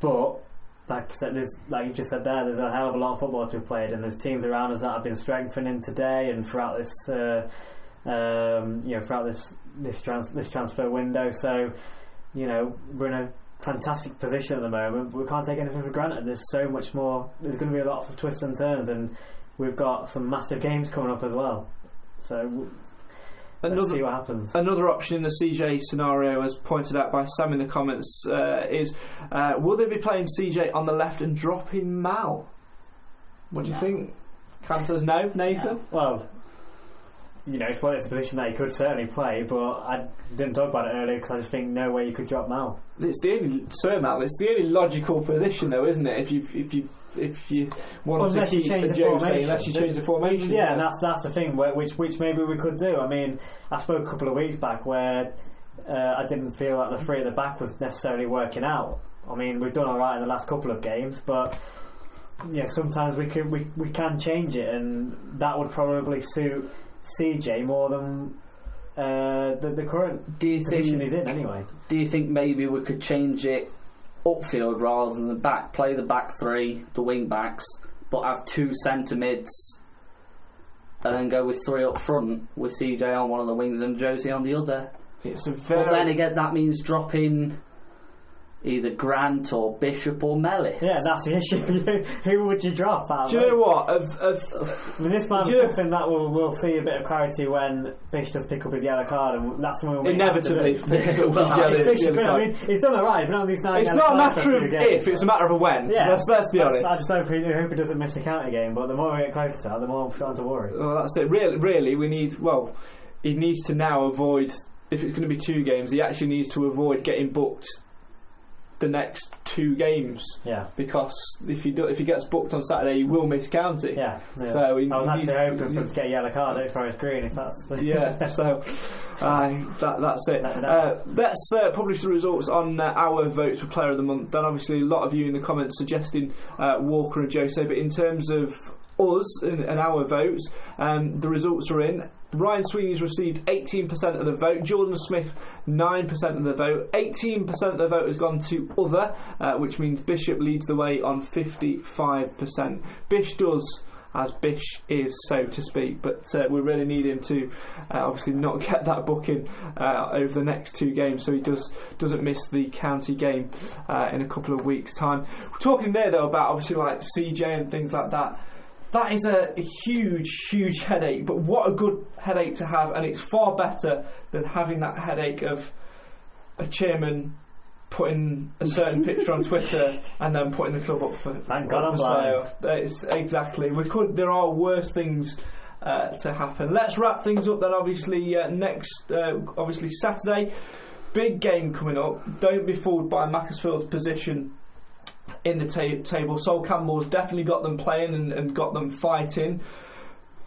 But like I said, there's like you just said there, there's a hell of a lot of football to be played, and there's teams around us that have been strengthening today and throughout this, uh, um, you know, throughout this this trans- this transfer window. So, you know, we're in a fantastic position at the moment. But we can't take anything for granted. There's so much more. There's going to be lots of twists and turns, and we've got some massive games coming up as well. So. w- Let's Another- see what happens. Another option in the CJ scenario, as pointed out by Sam in the comments, uh, is uh, will they be playing CJ on the left and dropping Mal? What do you think? Cam says no, Nathan? Well, you know, it's, well, it's a position that he could certainly play, but I didn't talk about it earlier because I just think no way you could drop Mal. It's the only Sir Mal. It's the only logical position, though, isn't it? If you if you if you want Unless to you change the formation. unless you change the formation. Yeah, and that's that's the thing, where, which which maybe we could do. I mean, I spoke a couple of weeks back where uh, I didn't feel like the three at the back was necessarily working out. I mean, we've done all right in the last couple of games, but yeah, sometimes we can we, we can change it, and that would probably suit CJ more than uh, the the current Do you position think? he's in anyway. Do you think maybe we could change it upfield rather than the back? Play the back three, the wing backs, but have two centre mids, and then go with three up front with CJ on one of the wings and Josie on the other. It's a But then again, that means dropping either Grant or Bishop or Mellis. Yeah, that's the issue. Who would you drop? out of Do you know what? Of, of, I mean, this might be Yeah. something that we'll, we'll see a bit of clarity when Bish does pick up his yellow card, and that's when we'll inevitably, Well, Yeah, It's the- Bishop, the- I mean, he's done alright. He's these nine it's not a matter of if; it's a matter of a when. Yeah, let's, let's be honest. I just hope he, hope he doesn't miss the county game, but the more we get closer to that, the more I'm starting to worry. Well, that's it. Really, really, we need. Well, he needs to now avoid. If it's going to be two games, he actually needs to avoid getting booked the next two games Yeah. because if he do, if he gets booked on Saturday, he will miss county. Yeah, yeah. So he I was actually hoping for him to get a yellow card out for his green, if that's yeah, so uh, that, that's it. Me know. Uh, let's uh, publish the results on uh, our votes for Player of the Month. Then, obviously, a lot of you in the comments suggesting uh, Walker and Jose, but in terms of us and, and our votes, um, the results are in. Ryan Sweeney's received 18% of the vote, Jordan Smith 9% of the vote, 18% of the vote has gone to other, uh, which means Bishop leads the way on 55%. Bish does as Bish is, so to speak. But uh, we really need him to uh, obviously not get that booking uh, over the next two games, so he does doesn't miss the county game uh, in a couple of weeks' time. We're talking there though about obviously like CJ and things like that. That is a, a huge, huge headache. But what a good headache to have, and it's far better than having that headache of a chairman putting a certain picture on Twitter and then putting the club up for Thank God I'm blind. is exactly. We could. There are worse things uh, to happen. Let's wrap things up then. Obviously, uh, next, uh, obviously Saturday, big game coming up. Don't be fooled by Macclesfield's position in the ta- table. Sol Campbell's definitely got them playing and, and got them fighting.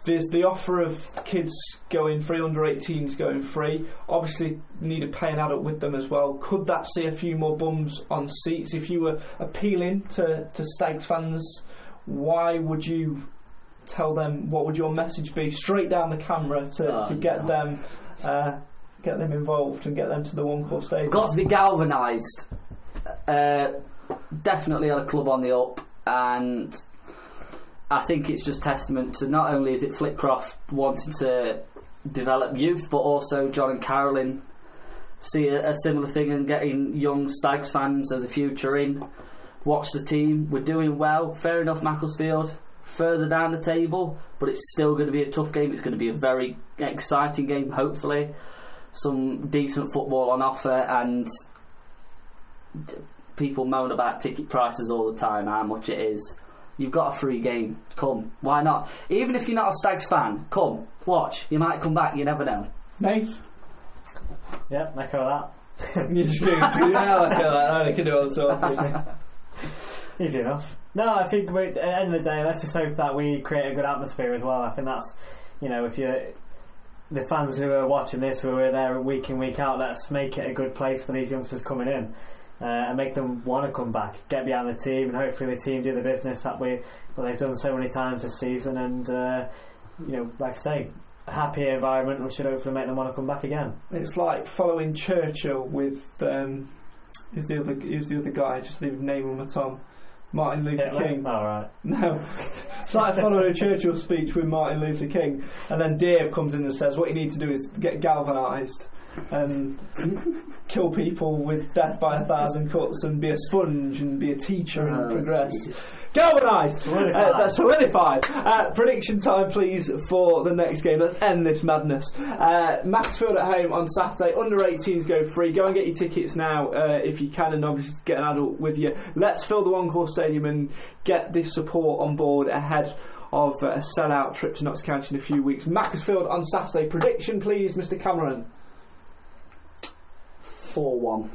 There's the offer of kids going free, under 18s going free. Obviously, need to pay an adult with them as well. Could that see a few more bums on seats? If you were appealing to, to Stags fans, why would you tell them? What would your message be? Straight down the camera to, Oh, to get no. them. Uh, Get them involved and get them to the one call stage. We've got to be galvanised. Uh, definitely a club on the up, and I think it's just testament to not only is it Flitcroft wanting to develop youth, but also John and Carolyn see a, a similar thing and getting young Stags fans of the future in. Watch the team. We're doing well. Fair enough, Macclesfield. Further down the table, but it's still going to be a tough game. It's going to be a very exciting game, hopefully. Some decent football on offer, and people moan about ticket prices all the time, how much it is. You've got a free game. Come. Why not? Even if you're not a Stags fan, come. Watch. You might come back. You never know. Nate? Yep, echo that. You just do. yeah, I feel like I can do all sorts. Easy enough. No, I think we, at the end of the day, let's just hope that we create a good atmosphere as well. I think that's, you know, if you're the fans who are watching this, who are there week in week out, let's make it a good place for these youngsters coming in. Uh, and make them want to come back, get behind the team, and hopefully the team do the business that we well, they've done so many times this season. And uh, you know, like I say, a happy environment which should hopefully make them want to come back again. It's like following Churchill with um, who's the other who's the other guy? Just leave name on my tongue. Martin Luther Hitler? King. All right. No, it's like following a Churchill speech with Martin Luther King, and then Dave comes in and says, "What you need to do is get galvanised and kill people with death by a thousand cuts, and be a sponge, and be a teacher, and Oh, progress." Jesus. Galvanised, Solidified. Uh, that's solidified. Uh, prediction time, please, for the next game. Let's end this madness. Uh, Macclesfield at home on Saturday. Under 18s go free. Go and get your tickets now uh, if you can, and obviously get an adult with you. Let's fill the One Call Stadium and get this support on board ahead of uh, a sellout trip to Notts County in a few weeks. Macclesfield on Saturday. Prediction, please, Mr. Cameron. 4 1.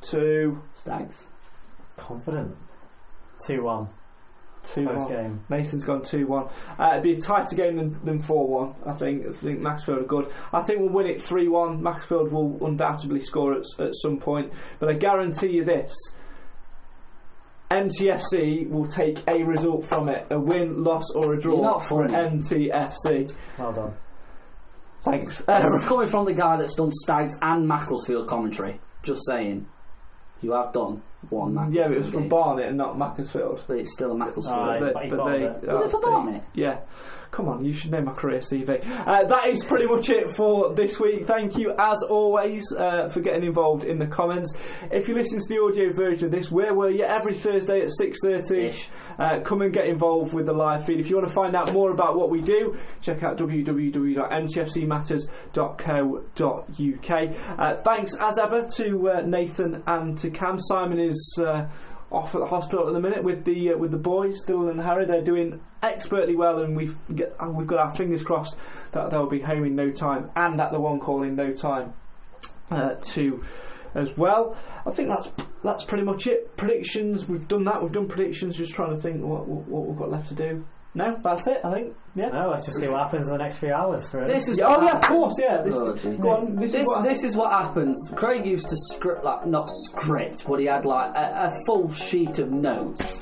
Two, Stags. Confident. Two one. two, Close one. game. Nathan's gone 2 1. Uh, it'd be a tighter game than, than 4 1, I think. I think Macclesfield are good. I think we'll win it 3 1. Macclesfield will undoubtedly score at, at some point. But I guarantee you this MTFC will take a result from it a win, loss, or a draw for funny. MTFC. Well done. Thanks. This is coming from the guy that's done Stags and Macclesfield commentary. Just saying. You have done one Macclesfield yeah, but it was from game, Barnet and not Macclesfield. But it's still a Macclesfield. Ah, game. But, but they, it. uh, Was it for Barnet? Yeah. Come on, you should know my career CV. Uh, that is pretty much it for this week. Thank you, as always, uh, for getting involved in the comments. If you listen to the audio version of this, where were you? Every Thursday at six thirty. Uh, come and get involved with the live feed. If you want to find out more about what we do, check out www.mtfcmatters.co.uk. Uh, thanks as ever to uh, Nathan and to Cam. Simon is. Off at the hospital at the minute with the uh, with the boys, Dylan and Harry. They're doing expertly well, and we've get, uh, we've got our fingers crossed that they'll be home in no time and at the one call in no time uh, too as well. I think that's that's pretty much it. Predictions, we've done that. We've done predictions. Just trying to think what what, what we've got left to do. No, that's it. I think. Yeah. No, let's just see what happens in the next few hours. Really. This is Yeah, oh yeah, of course. Yeah. This, Oh, gee. go on. This, This, is what this is what happens. Craig used to script like not script, but he had like a, a full sheet of notes.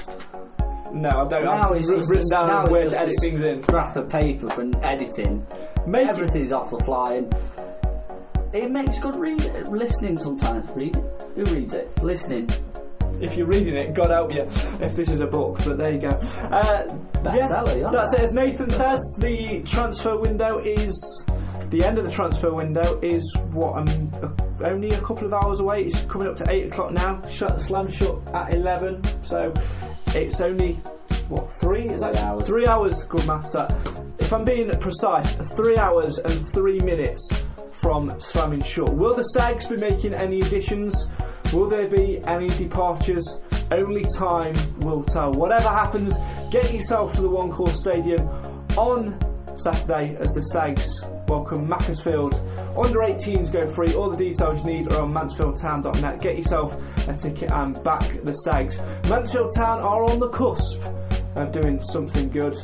no, I don't. Now I've it's written just a- down now it's where just to edit a things in. Scrap of paper for editing. Make it- Everything's off the fly, and it makes good read listening sometimes. Reading, who reads it? Listening. If you're reading it, God help you if this is a book. But there you go. Uh, yeah, that's it. As Nathan says, the transfer window is the end of the transfer window is what um, only a couple of hours away. It's coming up to eight o'clock now. Shut slam shut at eleven, so it's only what three? Is that Three hours. Three hours. Good. That. If I'm being precise, three hours and three minutes from slamming shut. Will the Stags be making any additions? Will there be any departures? Only time will tell. Whatever happens, get yourself to the One Call Stadium on Saturday as the Stags welcome Macclesfield. Under 18s go free. All the details you need are on mansfieldtown.net. Get yourself a ticket and back the Stags. Mansfield Town are on the cusp of doing something good.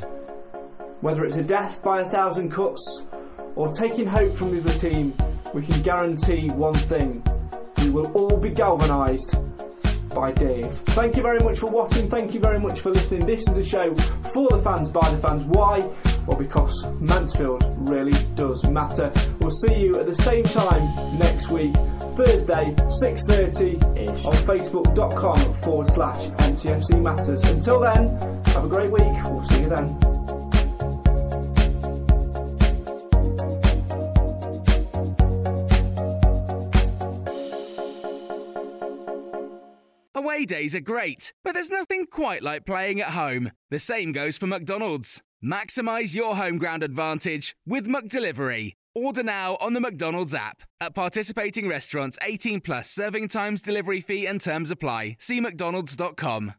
Whether it's a death by a thousand cuts or taking hope from the other team, we can guarantee one thing. Will all be galvanised by Dave. Thank you very much for watching. Thank you very much for listening. This is the show for the fans, by the fans. Why? Well, because Mansfield really does matter. We'll see you at the same time next week, Thursday, 6.30 Ish. on facebook.com forward slash MTFC Matters. Until then, have a great week. We'll see you then. Away days are great, but there's nothing quite like playing at home. The same goes for McDonald's. Maximise your home ground advantage with McDelivery. Order now on the McDonald's app. At participating restaurants, 18 plus serving times, delivery fee, and terms apply. See McDonald's.com.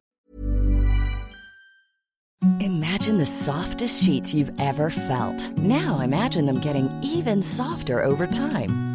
Imagine the softest sheets you've ever felt. Now imagine them getting even softer over time.